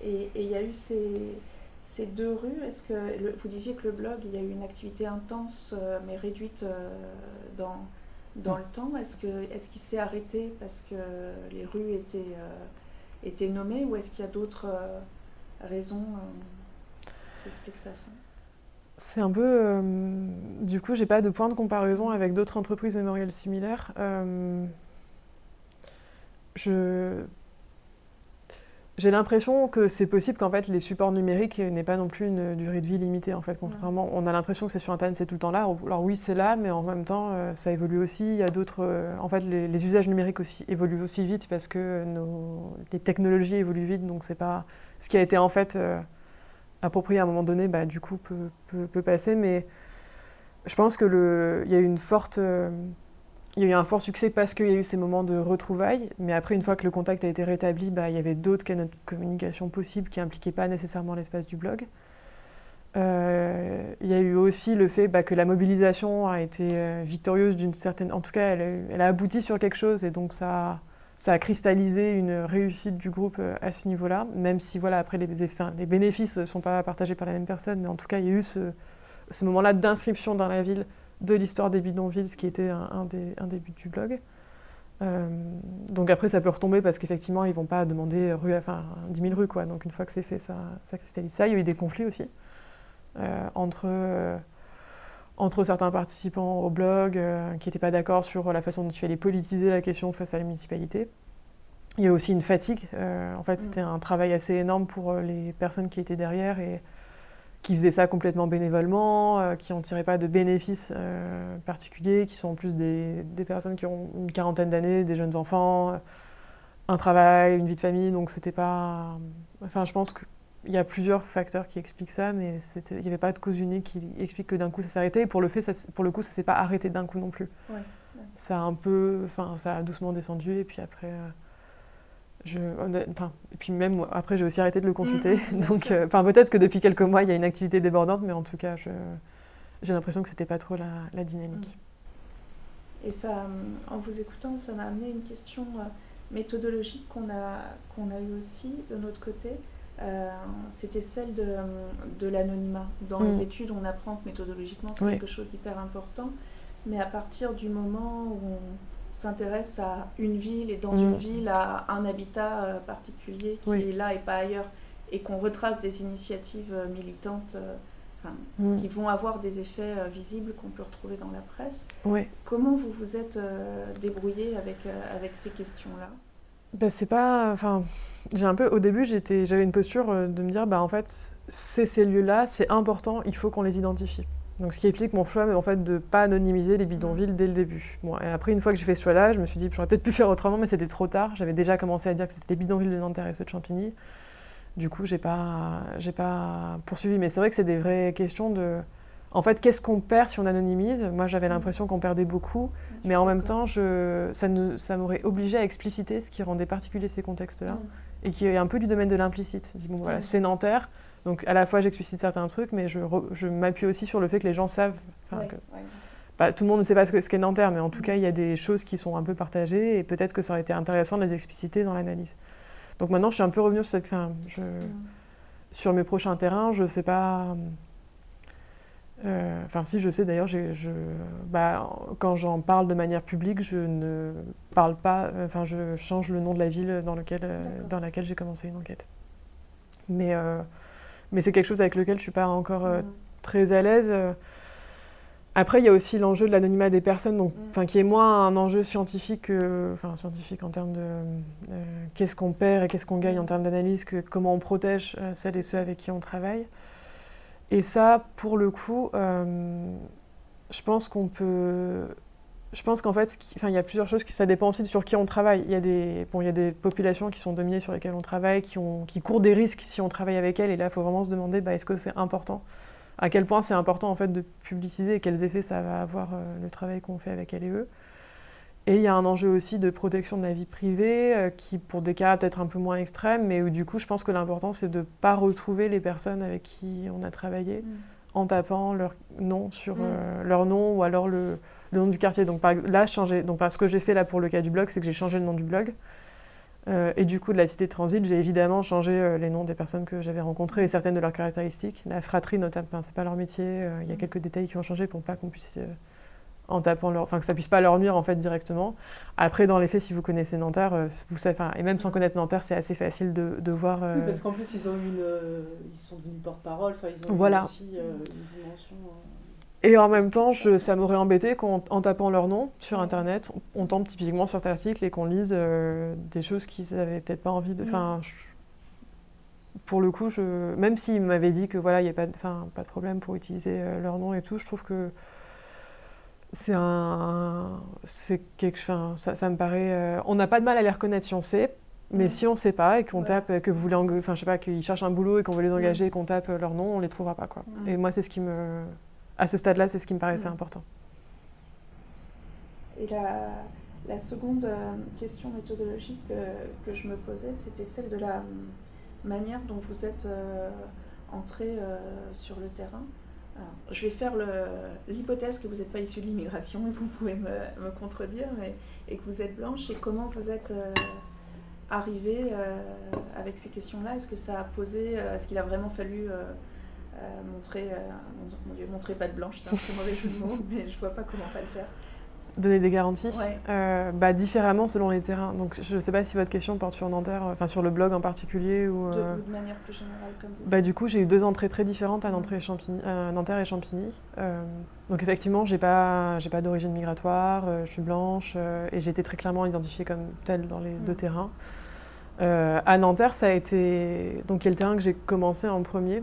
Et il y a eu ces, ces deux rues. Est-ce que vous disiez que le blog, il y a eu une activité intense mais réduite dans, dans mm. le temps. Est-ce qu'il est qu'il s'est arrêté parce que les rues étaient été nommé ou est-ce qu'il y a d'autres euh, raisons euh, qui expliquent ça? C'est un peu. Euh, du coup, j'ai pas de point de comparaison avec d'autres entreprises mémorielles similaires. Je j'ai l'impression que c'est possible qu'en fait les supports numériques n'aient pas non plus une durée de vie limitée en fait. Contrairement, on a l'impression que c'est sur internet c'est tout le temps là. Alors oui c'est là, mais en même temps euh, ça évolue aussi. Il y a d'autres, euh, en fait les, usages numériques aussi évoluent aussi vite parce que nos, les technologies évoluent vite. Donc c'est pas ce qui a été en fait euh, approprié à un moment donné, bah, du coup peut, peut, peut, passer. Mais je pense que le, il y a une forte il y a eu un fort succès parce qu'il y a eu ces moments de retrouvailles, mais après, une fois que le contact a été rétabli, bah, il y avait d'autres canaux de communication possibles qui n'impliquaient pas nécessairement l'espace du blog. Euh, il y a eu aussi le fait bah, que la mobilisation a été euh, victorieuse d'une certaine... En tout cas, elle, a abouti sur quelque chose et donc ça, a cristallisé une réussite du groupe euh, à ce niveau-là, même si voilà, après les, bénéfices ne sont pas partagés par la même personne, mais en tout cas, il y a eu ce moment-là d'inscription dans la ville de l'histoire des bidonvilles, ce qui était un, des, un des, buts du blog. Euh, donc après, ça peut retomber parce qu'effectivement, ils ne vont pas demander rue, enfin, 10 000 rues. Quoi. Donc une fois que c'est fait, ça, ça, cristallise ça. Il y a eu des conflits aussi euh, entre, euh, entre certains participants au blog qui n'étaient pas d'accord sur la façon dont il fallait politiser la question face à la municipalité. Il y a aussi une fatigue. En fait, c'était un travail assez énorme pour les personnes qui étaient derrière et qui faisaient ça complètement bénévolement, euh, qui n'en tiraient pas de bénéfices euh, particuliers, qui sont en plus des, des, personnes qui ont une quarantaine d'années, des jeunes enfants, un travail, une vie de famille. Donc c'était pas. Enfin, je pense qu'il y a plusieurs facteurs qui expliquent ça, mais il n'y avait pas de cause unique qui explique que d'un coup ça s'est arrêté. Et pour le, fait, ça, pour le coup, ça ne s'est pas arrêté d'un coup non plus. Ouais, ouais. Ça a un peu. Enfin, ça a doucement descendu, et puis après. Euh, je, enfin, et puis même après, j'ai aussi arrêté de le consulter. Mmh, [LAUGHS] Donc, euh, peut-être que depuis quelques mois, il y a une activité débordante, mais en tout cas, j'ai l'impression que c'était pas trop la, la dynamique. Et ça, en vous écoutant, ça m'a amené une question euh, méthodologique qu'on a, qu'on a eue aussi de notre côté. Euh, C'était celle de, de l'anonymat. Dans mmh. les études, on apprend que méthodologiquement, c'est oui. quelque chose d'hyper important. Mais à partir du moment où on s'intéresse à une ville et dans mmh. une ville à un habitat euh, particulier qui oui. est là et pas ailleurs et qu'on retrace des initiatives euh, militantes euh, mmh. qui vont avoir des effets visibles qu'on peut retrouver dans la presse. Oui. Comment vous vous êtes débrouillé avec, avec ces questions-là? Ben, c'est pas enfin j'ai un peu au début j'étais j'avais une posture de me dire bah en fait ces, ces lieux là c'est important il faut qu'on les identifie donc, ce qui explique mon choix, mais en fait, de ne pas anonymiser les bidonvilles dès le début. Bon, et après, une fois que j'ai fait ce choix-là, je me suis dit que j'aurais peut-être pu faire autrement, mais c'était trop tard. J'avais déjà commencé à dire que c'était les bidonvilles de Nanterre et ceux de Champigny. Du coup, j'ai pas, j'ai pas poursuivi. Mais c'est vrai que c'est des vraies questions de. En fait, qu'est-ce qu'on perd si on anonymise? Moi, j'avais l'impression qu'on perdait beaucoup, mais en même temps, je... ça, ne... ça m'aurait obligé à expliciter ce qui rendait particulier ces contextes-là, et qui est un peu du domaine de l'implicite. Bon, voilà, c'est Nanterre donc à la fois j'explicite certains trucs, mais je, je m'appuie aussi sur le fait que les gens savent. Ouais, que, ouais. bah, tout le monde ne sait pas ce qu'est qu Nanterre, mais en tout mmh. cas il y a des choses qui sont un peu partagées et peut-être que ça aurait été intéressant de les expliciter dans l'analyse. Donc maintenant je suis un peu revenue sur cette. Enfin, je, mmh. Sur mes prochains terrains, je ne sais pas. Enfin, euh, si, je sais d'ailleurs, je, bah, quand j'en parle de manière publique, je ne parle pas. Enfin, je change le nom de la ville dans, lequel, euh, dans laquelle j'ai commencé une enquête. Mais. Euh, mais c'est quelque chose avec lequel je suis pas encore euh, mmh. très à l'aise. Après, il y a aussi l'enjeu de l'anonymat des personnes, donc, mmh. qui est moins un enjeu scientifique, que, enfin scientifique en termes de euh, qu'est-ce qu'on perd et qu'est-ce qu'on gagne en termes d'analyse, que comment on protège euh, celles et ceux avec qui on travaille. Et ça, pour le coup, euh, je pense qu'on peut je pense qu'en fait, il y a plusieurs choses, qui, ça dépend aussi de sur qui on travaille. Il y, a des, bon, il y a des populations qui sont dominées sur lesquelles on travaille, qui, ont, qui courent des risques si on travaille avec elles, et là, il faut vraiment se demander, bah, est-ce que c'est important? À quel point c'est important en fait de publiciser et quels effets ça va avoir euh, le travail qu'on fait avec elles et eux. Et il y a un enjeu aussi de protection de la vie privée, euh, qui pour des cas peut-être un peu moins extrêmes, mais où du coup, je pense que l'important, c'est de ne pas retrouver les personnes avec qui on a travaillé mmh. en tapant leur nom sur mmh. euh, leur nom ou alors le le nom du quartier. Donc par, là, changer. Donc ce que j'ai fait là pour le cas du blog, c'est que j'ai changé le nom du blog. Euh, et du coup, de la cité de transit, j'ai évidemment changé euh, les noms des personnes que j'avais rencontrées et certaines de leurs caractéristiques. La fratrie, notamment, enfin, c'est pas leur métier. Euh, il y a quelques détails qui ont changé pour pas qu'on puisse en tapant leur, enfin que ça puisse pas leur nuire en fait directement. Après, dans les faits, si vous connaissez Nanterre, vous savez, et même sans connaître Nanterre, c'est assez facile de, de voir. Oui, parce qu'en plus, ils ont une, ils sont devenus porte-parole. Enfin, ils ont voilà. aussi une dimension. Et en même temps, je, ça m'aurait embêté qu'en tapant leur nom sur Internet, on, on tombe typiquement sur cet article et qu'on lise euh, des choses qu'ils n'avaient peut-être pas envie de... Enfin, pour le coup, je, même s'ils m'avaient dit que voilà, il n'y a pas de, pas de problème pour utiliser euh, leur nom et tout, je trouve que c'est un... C'est quelque chose... Ça, ça me paraît... Euh, on n'a pas de mal à les reconnaître si on sait, mais si on ne sait pas et qu'on ouais, tape, que vous voulez, enfin je sais pas, qu'ils cherchent un boulot et qu'on veut les engager et qu'on tape leur nom, on les trouvera pas quoi. Et moi c'est ce qui me, à ce stade-là, c'est ce qui me paraissait important. Et la, la seconde question méthodologique que, que, je me posais, c'était celle de la manière dont vous êtes entré sur le terrain. je vais faire l'hypothèse que vous n'êtes pas issu de l'immigration, vous pouvez me, me contredire, mais, et que vous êtes blanche, et comment vous êtes arrivé euh, avec ces questions-là? Est-ce que ça a posé, euh, est-ce qu'il a vraiment fallu euh, montrer, mon Dieu, montrer pas de blanche, c'est un très mauvais jeu de mots, [LAUGHS] mais je vois pas comment pas le faire. Donner des garanties bah, Différemment selon les terrains. Donc je ne sais pas si votre question porte sur Nanterre, enfin sur le blog en particulier. Ou, de, manière plus générale comme vous. Bah, du coup, j'ai eu deux entrées très différentes à, Nanterre et Champigny. Nanterre et Champigny. donc effectivement, je n'ai pas, pas d'origine migratoire, je suis blanche et j'ai été très clairement identifiée comme telle dans les deux mm. terrains. Euh, à Nanterre, ça a été donc est le terrain que j'ai commencé en premier.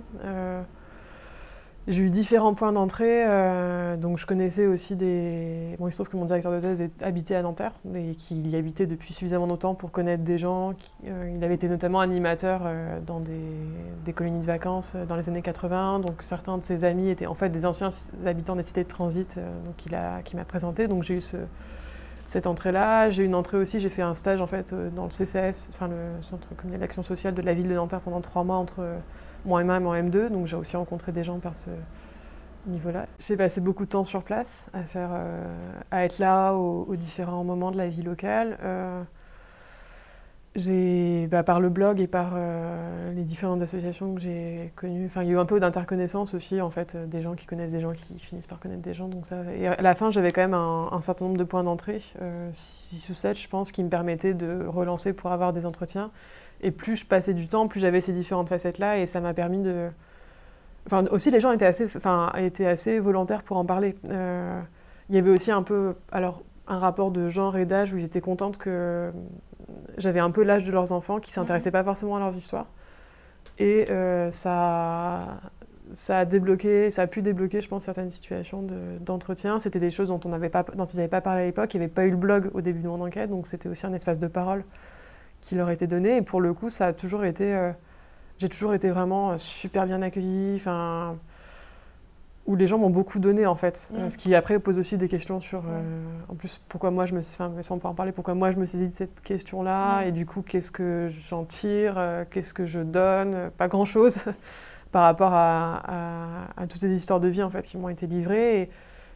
Euh, j'ai eu différents points d'entrée, euh, donc je connaissais aussi des. Bon, il se trouve que mon directeur de thèse habitait à Nanterre et qu'il y habitait depuis suffisamment longtemps pour connaître des gens. il avait été notamment animateur dans des, des, colonies de vacances dans les années 80, donc certains de ses amis étaient en fait des anciens habitants des cités de transit, donc il a, qui m'a présenté. Donc j'ai eu ce, cette entrée-là. J'ai eu une entrée aussi, j'ai fait un stage en fait euh, dans le CCS, enfin le Centre communal d'action sociale de la ville de Nanterre pendant trois mois entre euh, mon M1 et mon M2. Donc j'ai aussi rencontré des gens par ce niveau-là. J'ai passé beaucoup de temps sur place à, faire, euh, à être là aux, différents moments de la vie locale. J'ai, bah, par le blog et par euh, les différentes associations que j'ai connues, enfin, il y a eu un peu d'interconnaissance aussi, en fait, euh, des gens qui connaissent des gens qui finissent par connaître des gens. Donc ça, et à la fin, j'avais quand même un, certain nombre de points d'entrée, 6 euh, ou 7, je pense, qui me permettaient de relancer pour avoir des entretiens. Et plus je passais du temps, plus j'avais ces différentes facettes-là, et ça m'a permis de. Enfin, aussi, les gens étaient assez, enfin, étaient assez volontaires pour en parler. il y avait aussi un peu. Alors, un rapport de genre et d'âge où ils étaient contents que j'avais un peu l'âge de leurs enfants qui s'intéressaient mhm. pas forcément à leurs histoires. Et euh, ça, ça a débloqué, ça a pu débloquer, je pense, certaines situations d'entretien. c'était des choses dont, on pas, dont ils n'avaient pas parlé à l'époque. Il n'y avait pas eu le blog au début de mon enquête, donc c'était aussi un espace de parole qui leur était donné. Et pour le coup, ça a toujours été, euh, j'ai toujours été vraiment super bien accueillie. Enfin, où les gens m'ont beaucoup donné en fait. Mm. ce qui après pose aussi des questions sur, euh, en plus, pourquoi moi je me, enfin, sans en parler, pourquoi moi je me saisis de cette question-là, mm. et du coup, qu'est-ce que j'en tire, euh, qu'est-ce que je donne, pas grand-chose [LAUGHS] par rapport à, à, toutes ces histoires de vie en fait qui m'ont été livrées. Et,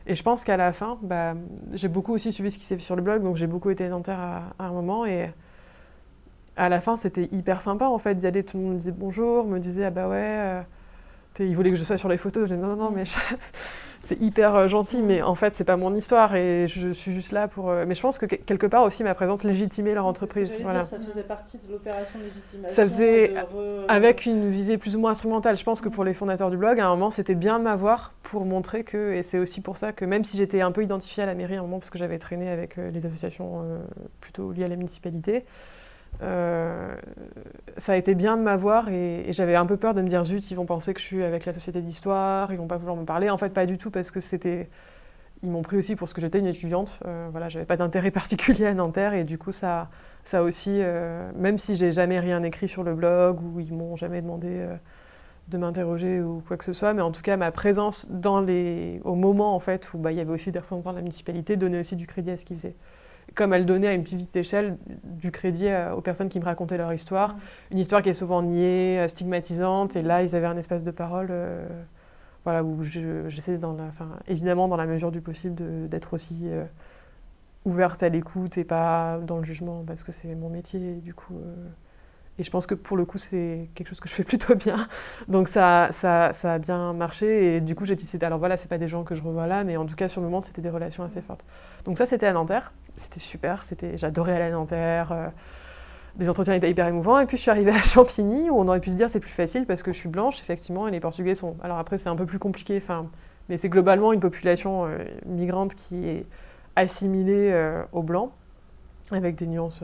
et je pense qu'à la fin, bah, j'ai beaucoup aussi suivi ce qui s'est fait sur le blog, donc j'ai beaucoup été dentaire à, à un moment, et à la fin, c'était hyper sympa en fait d'y aller. Tout le monde me disait bonjour, me disait ah bah ouais. Euh, il voulait que je sois sur les photos. J'ai dit non, non, mais [LAUGHS] c'est hyper euh, gentil, mais en fait, c'est pas mon histoire et je suis juste là pour. Euh, mais je pense que quelque part aussi, ma présence légitimait leur entreprise. Voilà. ça faisait partie de l'opération légitimation. Ça faisait avec une visée plus ou moins instrumentale. Je pense que pour les fondateurs du blog, à un moment, c'était bien de m'avoir pour montrer que. Et c'est aussi pour ça que même si j'étais un peu identifiée à la mairie à un moment, parce que j'avais traîné avec euh, les associations plutôt liées à la municipalité. Euh, ça a été bien de m'avoir et, j'avais un peu peur de me dire zut, ils vont penser que je suis avec la société d'histoire, ils vont pas vouloir me parler. En fait, pas du tout parce que c'était. Ils m'ont pris aussi pour ce que j'étais une étudiante. Euh, voilà, j'avais pas d'intérêt [LAUGHS] particulier à Nanterre et du coup, ça, ça aussi, euh, même si j'ai jamais rien écrit sur le blog ou ils m'ont jamais demandé euh, de m'interroger ou quoi que ce soit, mais en tout cas, ma présence dans les, au moment en fait où bah, il y avait aussi des représentants de la municipalité donnait aussi du crédit à ce qu'ils faisaient comme elle donnait à une petite échelle du crédit aux personnes qui me racontaient leur histoire. Une histoire qui est souvent niée, euh, stigmatisante, et là, ils avaient un espace de parole euh, voilà, où j'essaie, évidemment, dans la mesure du possible, d'être aussi euh, ouverte à l'écoute et pas dans le jugement, parce que c'est mon métier, du coup. et je pense que pour le coup, c'est quelque chose que je fais [LAUGHS] plutôt bien. Donc ça, ça, ça a bien marché. Et du coup, j'ai dit, alors voilà, c'est pas des gens que je revois là, mais en tout cas, sur le moment, c'était des relations assez fortes. Donc ça, c'était à Nanterre c'était super, c'était, j'adorais aller à Nanterre. Euh, les entretiens étaient hyper émouvants. Et puis je suis arrivée à Champigny, où on aurait pu se dire c'est plus facile parce que je suis blanche, effectivement, et les Portugais sont. Alors après, c'est un peu plus compliqué, mais c'est globalement une population euh, migrante qui est assimilée euh, aux blancs, avec des nuances,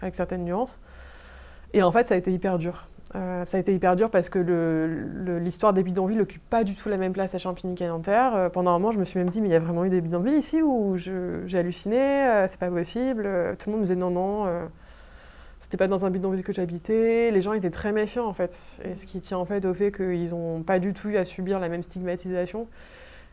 avec certaines nuances. Et en fait, ça a été hyper dur. Euh, ça a été hyper dur parce que l'histoire des bidonvilles n'occupe pas du tout la même place à Champigny qu'à Nanterre. Euh, pendant un moment, je me suis même dit, mais il y a vraiment eu des bidonvilles ici où j'ai halluciné, euh, c'est pas possible. tout le monde me disait non, non, c'était pas dans un bidonville que j'habitais. Les gens étaient très méfiants en fait. Et ce qui tient en fait au fait qu'ils n'ont pas du tout eu à subir la même stigmatisation.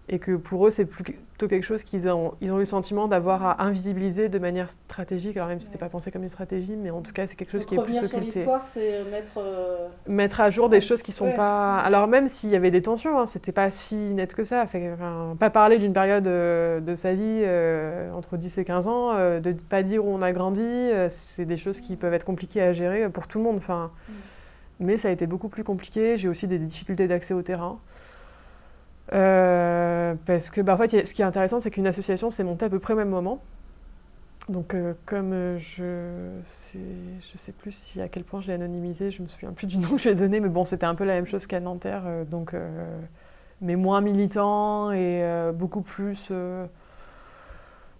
Et que pour eux, c'est plutôt quelque chose qu'ils ont, ils ont eu le sentiment d'avoir à invisibiliser de manière stratégique. Alors même si c'était pas pensé comme une stratégie, mais en tout cas, c'est quelque chose Donc, qui est plus revenir sur occulté. l'histoire, c'est mettre. euh, Mettre à jour des choses qui sont Ouais. pas. Alors même s'il y avait des tensions, hein, c'était pas si net que ça. Enfin, pas parler d'une période euh, de sa vie euh, entre 10 et 15 ans, euh, de pas dire où on a grandi, euh, c'est des choses qui peuvent être compliquées à gérer pour tout le monde. Enfin, mais ça a été beaucoup plus compliqué. J'ai aussi des difficultés d'accès au terrain. Euh, parce que, bah, en fait, ce qui est intéressant, c'est qu'une association s'est montée à peu près au même moment. Donc, euh, comme euh, je sais, je sais plus à quel point je l'ai anonymisé, je me souviens plus du [LAUGHS] nom que je lui ai donné, mais bon, c'était un peu la même chose qu'à Nanterre, donc, mais moins militant et beaucoup plus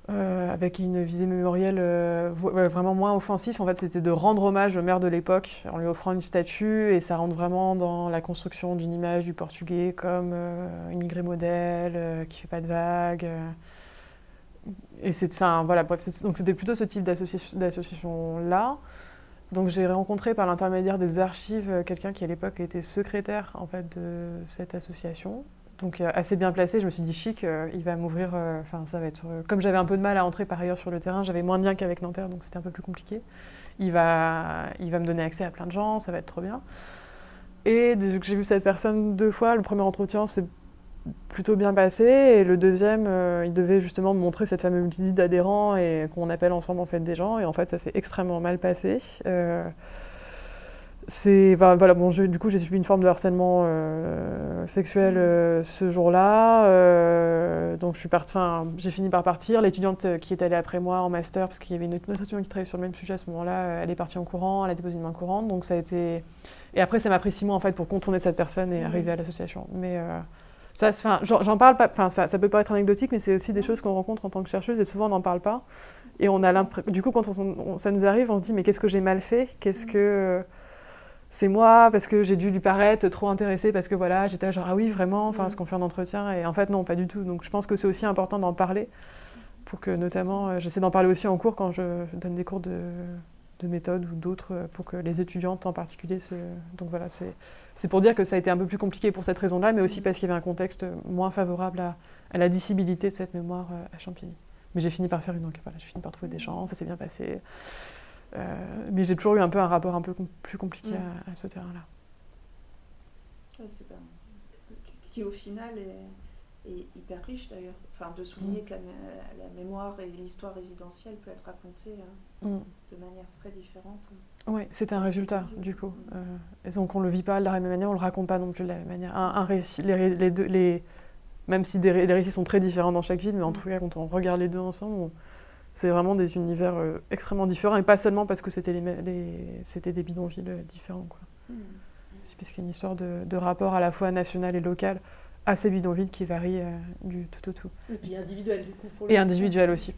euh, avec une visée mémorielle euh, vraiment moins offensif. En fait, c'était de rendre hommage au maire de l'époque en lui offrant une statue, et ça rentre vraiment dans la construction d'une image du portugais comme euh, immigré modèle, euh, qui fait pas de vagues. et c'est, enfin voilà, donc c'était plutôt ce type d'association, là. Donc j'ai rencontré par l'intermédiaire des archives quelqu'un qui à l'époque était secrétaire en fait de cette association. Donc euh, assez bien placé, je me suis dit chic, euh, il va m'ouvrir. euh, Enfin ça va être. comme j'avais un peu de mal à entrer par ailleurs sur le terrain, j'avais moins de liens qu'avec Nanterre, donc c'était un peu plus compliqué. Il va, il va me donner accès à plein de gens, ça va être trop bien. Et que j'ai vu cette personne deux fois, le premier entretien s'est plutôt bien passé, et le deuxième, il devait justement me montrer cette fameuse liste d'adhérents et qu'on appelle ensemble en fait des gens, et en fait ça s'est extrêmement mal passé. C'est voilà bon je- du coup j'ai subi une forme de harcèlement euh, sexuel euh, ce jour-là euh, donc je suis partie j'ai fini par partir. L'étudiante qui est allée après moi en master parce qu'il y avait une autre étudiante qui travaillait sur le même sujet à ce moment-là elle est partie en courant elle a déposé une main courante donc ça a été et après ça m'a pris six mois en fait pour contourner cette personne et arriver à l'association. Mais ça, j'en parle pas, enfin, ça, ça peut paraître anecdotique, mais c'est aussi des choses qu'on rencontre en tant que chercheuse et souvent on n'en parle pas. Et on a du coup, quand on- on- ça nous arrive, on se dit mais qu'est-ce que j'ai mal fait? Qu'est-ce que c'est moi parce que j'ai dû lui paraître trop intéressée parce que voilà, j'étais genre ah oui vraiment, enfin ce qu'on fait en entretien et en fait non pas du tout. Donc je pense que c'est aussi important d'en parler pour que notamment euh, j'essaie d'en parler aussi en cours quand je, donne des cours de, de méthode ou d'autres euh, pour que les étudiantes en particulier se... donc voilà c'est c'est pour dire que ça a été un peu plus compliqué pour cette raison-là, mais aussi parce qu'il y avait un contexte moins favorable à, à la dissibilité de cette mémoire euh, à Champigny. Mais j'ai fini par faire une enquête, voilà, j'ai fini par trouver des gens, ça s'est bien passé. Euh, mais j'ai toujours eu un peu un rapport un peu com- plus compliqué à, à ce terrain-là. Ouais, c'est pas... Ce qui au final est, est hyper riche d'ailleurs. Enfin, de souligner que la, mé- la mémoire et l'histoire résidentielle peut être racontée euh, Mm. de manière très différente. Oui, c'était un résultat, du coup. Euh, et donc, on le vit pas de la même manière, on le raconte pas non plus de la même manière. Un, un récit, les, ré- les deux, les, même si des ré- les récits sont très différents dans chaque ville, mais en tout cas, quand on regarde les deux ensemble, on- c'est vraiment des univers euh, extrêmement différents, et pas seulement parce que c'était les, mê- les- c'était des bidonvilles euh, différents. Quoi. C'est parce qu'il y a une histoire de, de rapport à la fois national et local à ces bidonvilles qui varie euh, du tout au tout. Et puis individuel, du coup. Pour Et individuel aussi.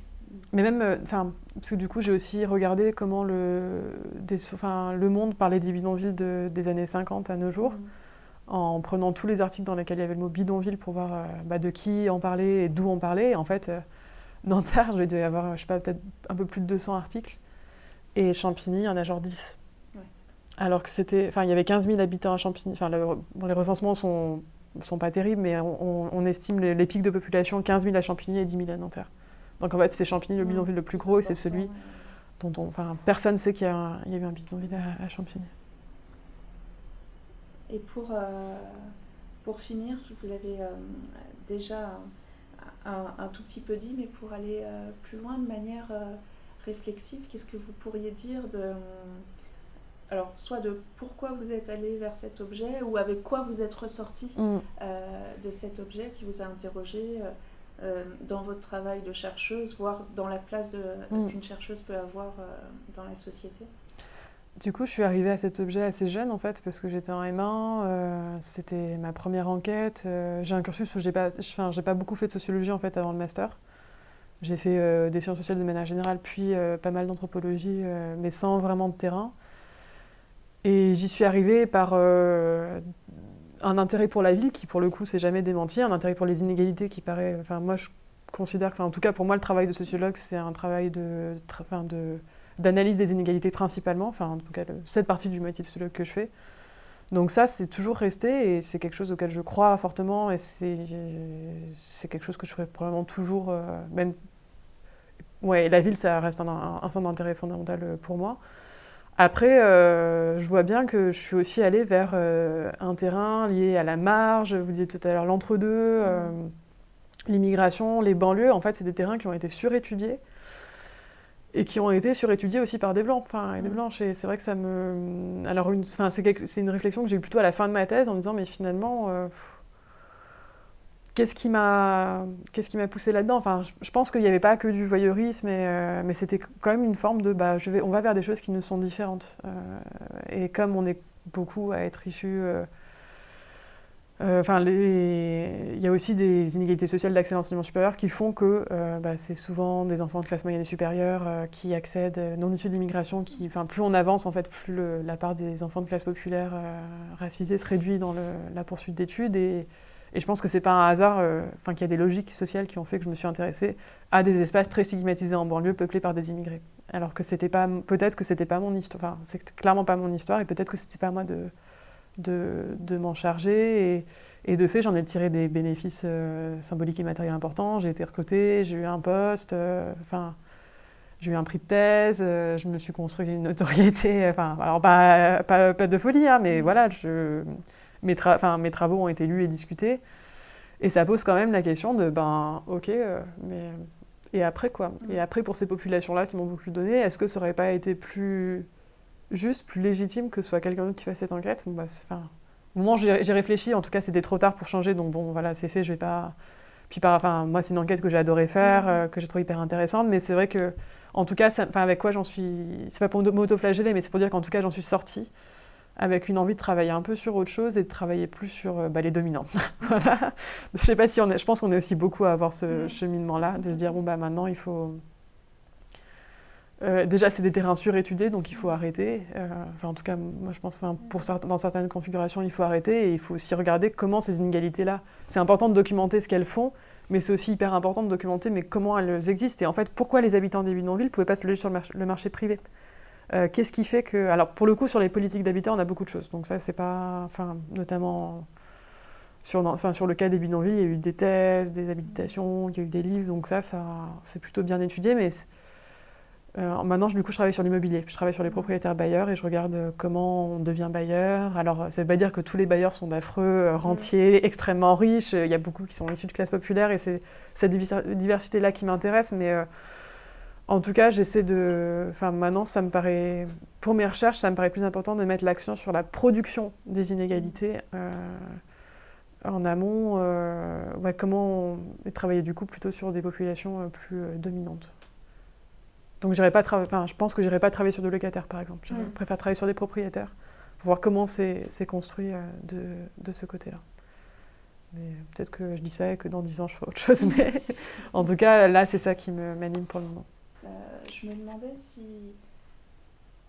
Mais même, euh, enfin, parce que du coup, j'ai aussi regardé comment le, des, le Monde parlait des bidonvilles de- des années 50 à nos jours, en prenant tous les articles dans lesquels il y avait le mot bidonville pour voir euh, bah, de qui en parlait et d'où on parlait. Et en fait, euh, Nanterre, je vais y avoir, je sais pas, peut-être un peu plus de 200 articles. Et Champigny, il y en a genre 10. Ouais. Alors que c'était, enfin, il y avait 15 000 habitants à Champigny. Enfin, le- bon, les recensements sont sont pas terribles, mais on, on- on estime les, les pics de population 15 000 à Champigny et 10 000 à Nanterre. Donc en fait, c'est Champigny le bidonville le plus gros et c'est celui dont on, enfin, personne ne sait qu'il y, a y eu un bidonville à, à Champigny. Et pour, euh, pour finir, vous avez euh, déjà un, un tout petit peu dit, mais pour aller euh, plus loin de manière euh, réflexive, qu'est-ce que vous pourriez dire de... Alors, soit de pourquoi vous êtes allé vers cet objet ou avec quoi vous êtes ressorti Mm. euh, de cet objet qui vous a interrogé dans votre travail de chercheuse, voire dans la place de- Mm. qu'une chercheuse peut avoir dans la société? Du coup, je suis arrivée à cet objet assez jeune en fait, parce que j'étais en M1, euh, c'était ma première enquête. euh, j'ai un cursus où j'ai pas, enfin, pas beaucoup fait de sociologie en fait avant le master. J'ai fait euh, des sciences sociales de manière générale, puis pas mal d'anthropologie, mais sans vraiment de terrain. Et j'y suis arrivée par un intérêt pour la ville qui, pour le coup, s'est jamais démenti, un intérêt pour les inégalités qui paraît. Enfin, moi, je considère enfin, en tout cas, pour moi, le travail de sociologue, c'est un travail de, de d'analyse des inégalités principalement, enfin en tout cas cette partie du métier de sociologue que je fais. Donc ça, c'est toujours resté et c'est quelque chose auquel je crois fortement et c'est quelque chose que je ferai probablement toujours, même... Ouais, la ville, ça reste un, un centre d'intérêt fondamental pour moi. Après, euh, je vois bien que je suis aussi allée vers euh, un terrain lié à la marge, vous disiez tout à l'heure l'entre-deux, euh, l'immigration, les banlieues. En fait, c'est des terrains qui ont été surétudiés et qui ont été surétudiés aussi par des blancs, enfin, et des blanches. Et c'est vrai que ça me. Alors, c'est une réflexion que j'ai eue plutôt à la fin de ma thèse en me disant, mais finalement qu'est-ce qui m'a qu'est-ce qui m'a poussé là-dedans? Enfin je pense qu'il n'y avait pas que du voyeurisme euh, mais c'était quand même une forme de bah je vais on va vers des choses qui nous sont différentes euh, et comme on est beaucoup à être issus euh, enfin il y a aussi des inégalités sociales d'accès à l'enseignement supérieur qui font que bah, c'est souvent des enfants de classe moyenne et supérieure qui accèdent non issus de l'immigration qui plus on avance en fait plus la part des enfants de classe populaire racisés se réduit dans la poursuite d'études et je pense que c'est pas un hasard, euh, enfin qu'il y a des logiques sociales qui ont fait que je me suis intéressée à des espaces très stigmatisés en banlieue, peuplés par des immigrés. Alors que c'était pas, peut-être que c'était pas mon histoire, enfin c'est clairement pas mon histoire, et peut-être que c'était pas à moi de, de, de m'en charger. Et, et, de fait, j'en ai tiré des bénéfices euh, symboliques et matériels importants. J'ai été recrutée, j'ai eu un poste, euh, enfin. j'ai eu un prix de thèse, je me suis construit une notoriété, enfin, alors pas, pas, pas de folie, hein, mais mmh. voilà, je, mes, mes travaux ont été lus et discutés. Et ça pose quand même la question de, ben, ok, euh, mais. Et après, quoi? Mm. Et après, pour ces populations-là qui m'ont beaucoup donné, est-ce que ça aurait pas été plus juste, plus légitime que ce soit quelqu'un d'autre qui fasse cette enquête bon, bah, Au moment où j'ai réfléchi, en tout cas, c'était trop tard pour changer, donc bon, voilà, c'est fait, je vais pas. Puis, par, enfin, moi, c'est une enquête que j'ai adoré faire, mm. euh, que j'ai trouvé hyper intéressante, mais c'est vrai que, en tout cas, avec quoi j'en suis. C'est pas pour m'auto-flageller, mais c'est pour dire qu'en tout cas, j'en suis sortie avec une envie de travailler un peu sur autre chose et de travailler plus sur euh, bah, les dominants. [LAUGHS] voilà. Je sais pas si on est, je pense qu'on est aussi beaucoup à avoir ce mm. cheminement-là, de se dire bon bah maintenant il faut. Euh, déjà, c'est des terrains surétudiés, donc il faut arrêter. Euh, enfin, en tout cas, moi, je pense, pour dans certaines configurations, il faut arrêter et il faut aussi regarder comment ces inégalités-là. C'est important de documenter ce qu'elles font, mais c'est aussi hyper important de documenter mais comment elles existent et en fait pourquoi les habitants des bidonvilles ne pouvaient pas se loger sur le marché privé? Euh, qu'est-ce qui fait que. Alors, pour le coup, sur les politiques d'habitat, on a beaucoup de choses. Donc, ça, c'est pas. Enfin, notamment. Sur, enfin, sur le cas des bidonvilles, il y a eu des thèses, des habilitations, il y a eu des livres, donc ça, ça c'est plutôt bien étudié. Mais euh, maintenant, du coup, je travaille sur l'immobilier. Je travaille sur les propriétaires bailleurs et je regarde comment on devient bailleur. Alors, ça ne veut pas dire que tous les bailleurs sont d'affreux euh, rentiers, [LAUGHS] extrêmement riches. Il y a beaucoup qui sont issus de classe populaire et c'est cette diversité-là qui m'intéresse. Mais en tout cas, j'essaie de. Enfin, maintenant, ça me paraît. Pour mes recherches, ça me paraît plus important de mettre l'accent sur la production des inégalités euh, en amont. Euh, ouais, comment travailler du coup plutôt sur des populations euh, plus dominantes. Donc, pas enfin, je pense que j'irai pas travailler sur des locataires, par exemple. Je mm. préfère travailler sur des propriétaires voir comment c'est construit de, de, ce côté-là. Mais peut-être que je dis ça et que dans dix ans, je ferai autre chose. [LAUGHS] Mais en tout cas, là, c'est ça qui m'anime pour le moment. Euh, je me demandais si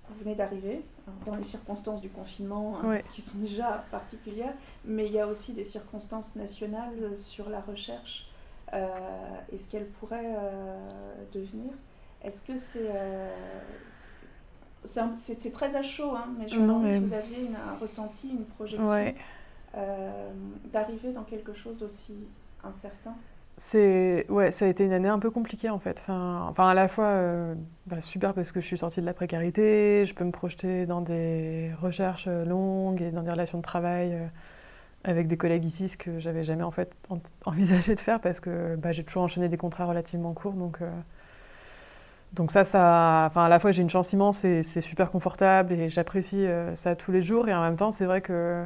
vous venez d'arriver dans les circonstances du confinement hein, qui sont déjà particulières, mais il y a aussi des circonstances nationales sur la recherche euh, et ce qu'elle pourrait euh, devenir. Est-ce que c'est c'est très à chaud, hein, mais je me demande si vous aviez un ressenti, une projection d'arriver dans quelque chose d'aussi incertain c'est ouais, ça a été une année un peu compliquée en fait. Enfin, enfin à la fois euh, bah, super parce que je suis sortie de la précarité, je peux me projeter dans des recherches euh, longues et dans des relations de travail euh, avec des collègues ici, ce que j'avais jamais en fait envisagé de faire parce que bah, j'ai toujours enchaîné des contrats relativement courts, donc donc ça, ça, enfin à la fois j'ai une chance immense et c'est super confortable et j'apprécie ça tous les jours et en même temps c'est vrai que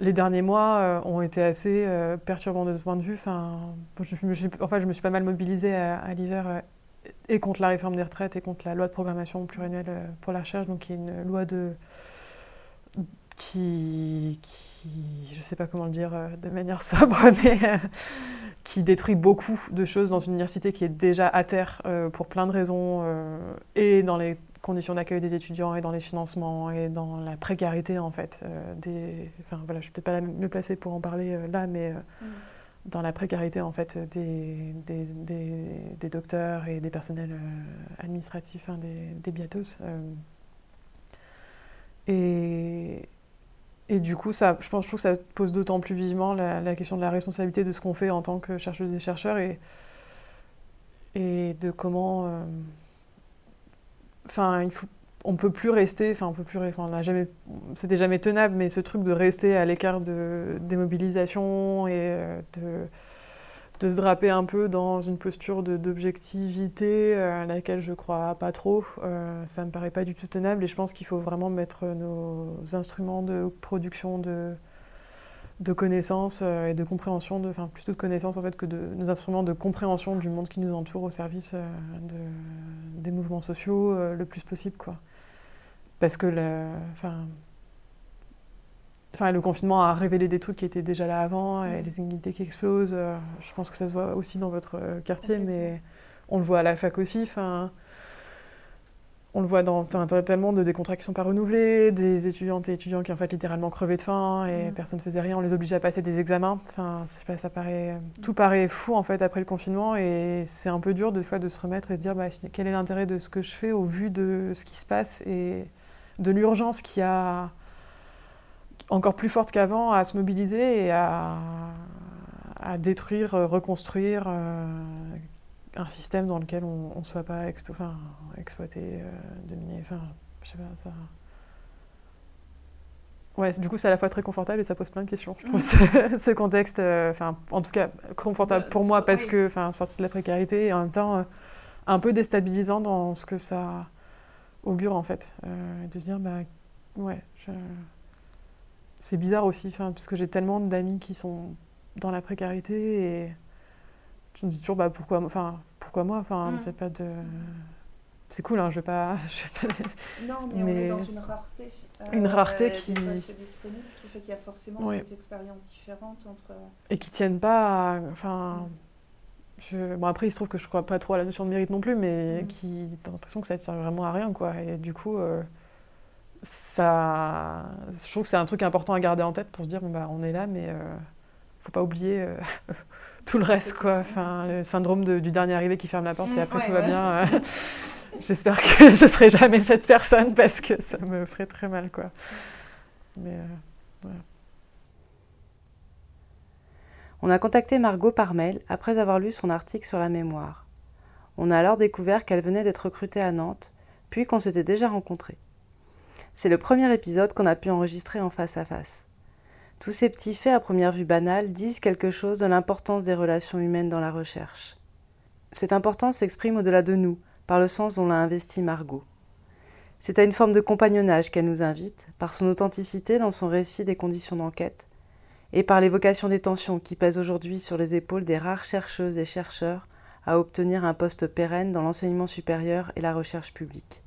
les derniers mois euh, ont été assez euh, perturbants de ce point de vue. Enfin, je, enfin, je me suis pas mal mobilisée à, l'hiver euh, et contre la réforme des retraites et contre la loi de programmation pluriannuelle pour la recherche, donc qui est une loi de qui, qui je sais pas comment le dire de manière [LAUGHS] sobre, mais qui détruit beaucoup de choses dans une université qui est déjà à terre pour plein de raisons et dans les conditions d'accueil des étudiants et dans les financements et dans la précarité en fait euh, des enfin voilà je suis peut-être pas la mieux placée pour en parler euh, là mais euh, mm. dans la précarité en fait des, des, des, docteurs et des personnels administratifs hein, des, des biatos et et du coup, ça, je, pense, je trouve que ça pose d'autant plus vivement la, question de la responsabilité de ce qu'on fait en tant que chercheuses et chercheurs et, et de comment. Euh, enfin, il faut, on peut plus rester. Enfin, on peut plus. Enfin, jamais. C'était jamais tenable, mais ce truc de rester à l'écart de, des mobilisations et euh, de de se draper un peu dans une posture d'objectivité euh, à laquelle je crois pas trop. Euh, ça me paraît pas du tout tenable et je pense qu'il faut vraiment mettre nos instruments de production de, de connaissances euh, et de compréhension, de, enfin plutôt de connaissances en fait que de nos instruments de compréhension du monde qui nous entoure au service de, des mouvements sociaux le plus possible quoi. Parce que enfin Enfin, le confinement a révélé des trucs qui étaient déjà là avant, et les inégalités qui explosent. Euh, je pense que ça se voit aussi dans votre euh, quartier, mais on le voit à la fac aussi. Enfin, on le voit dans tellement de des contrats qui ne sont pas renouvelés, des étudiantes et étudiants qui en fait littéralement crevaient de faim et personne ne faisait rien. On les obligeait à passer des examens. Enfin, pas, ça paraît, tout paraît fou en fait après le confinement et c'est un peu dur de fois de se remettre et se dire bah, quel est l'intérêt de ce que je fais au vu de ce qui se passe et de l'urgence qu'il y a encore plus forte qu'avant à se mobiliser et à, à détruire, euh, reconstruire euh, un système dans lequel on ne soit pas enfin, exploité, euh, dominé. Enfin, je sais pas, ça. Ouais, du coup, c'est à la fois très confortable et ça pose plein de questions. Je trouve [LAUGHS] ce, contexte, enfin, en tout cas, confortable pour moi parce que, enfin, sorti de la précarité et en même temps un peu déstabilisant dans ce que ça augure en fait, de se dire, bah, ouais, je c'est bizarre aussi, parce que j'ai tellement d'amis qui sont dans la précarité et je me dis toujours bah, pourquoi, enfin, pourquoi moi enfin, mm. c'est pas de... C'est cool, hein, je vais pas... [LAUGHS] Je vais pas... Non, mais, on est dans une rareté. une rareté euh, qui... disponible, qui fait qu'il y a forcément ces expériences différentes entre... Et qui tiennent pas Enfin... Mm. Je... Bon, après, il se trouve que je crois pas trop à la notion de mérite non plus, mais mm. qui... T'as l'impression que ça tient vraiment à rien, quoi. Et du coup... Euh, ça, je trouve que c'est un truc important à garder en tête pour se dire bon bah on est là, mais euh, faut pas oublier euh, [LAUGHS] tout le reste quoi. Enfin, le syndrome du dernier arrivé qui ferme la porte et après tout va bien. Euh. [LAUGHS] [LAUGHS] J'espère que je serai jamais cette personne parce que ça me ferait très mal quoi. Mais voilà. On a contacté Margot par mail après avoir lu son article sur la mémoire. On a alors découvert qu'elle venait d'être recrutée à Nantes, puis qu'on s'était déjà rencontrés. C'est le premier épisode qu'on a pu enregistrer en face à face. Tous ces petits faits à première vue banals disent quelque chose de l'importance des relations humaines dans la recherche. Cette importance s'exprime au-delà de nous, par le sens dont l'a investi Margot. C'est à une forme de compagnonnage qu'elle nous invite, par son authenticité dans son récit des conditions d'enquête, et par l'évocation des tensions qui pèsent aujourd'hui sur les épaules des rares chercheuses et chercheurs à obtenir un poste pérenne dans l'enseignement supérieur et la recherche publique.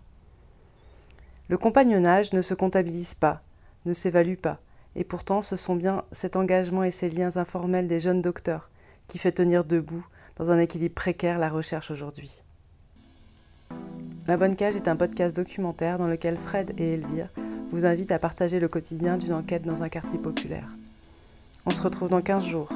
Le compagnonnage ne se comptabilise pas, ne s'évalue pas, et pourtant ce sont bien cet engagement et ces liens informels des jeunes docteurs qui fait tenir debout, dans un équilibre précaire, la recherche aujourd'hui. La Bonne Cage est un podcast documentaire dans lequel Fred et Elvire vous invitent à partager le quotidien d'une enquête dans un quartier populaire. On se retrouve dans 15 jours.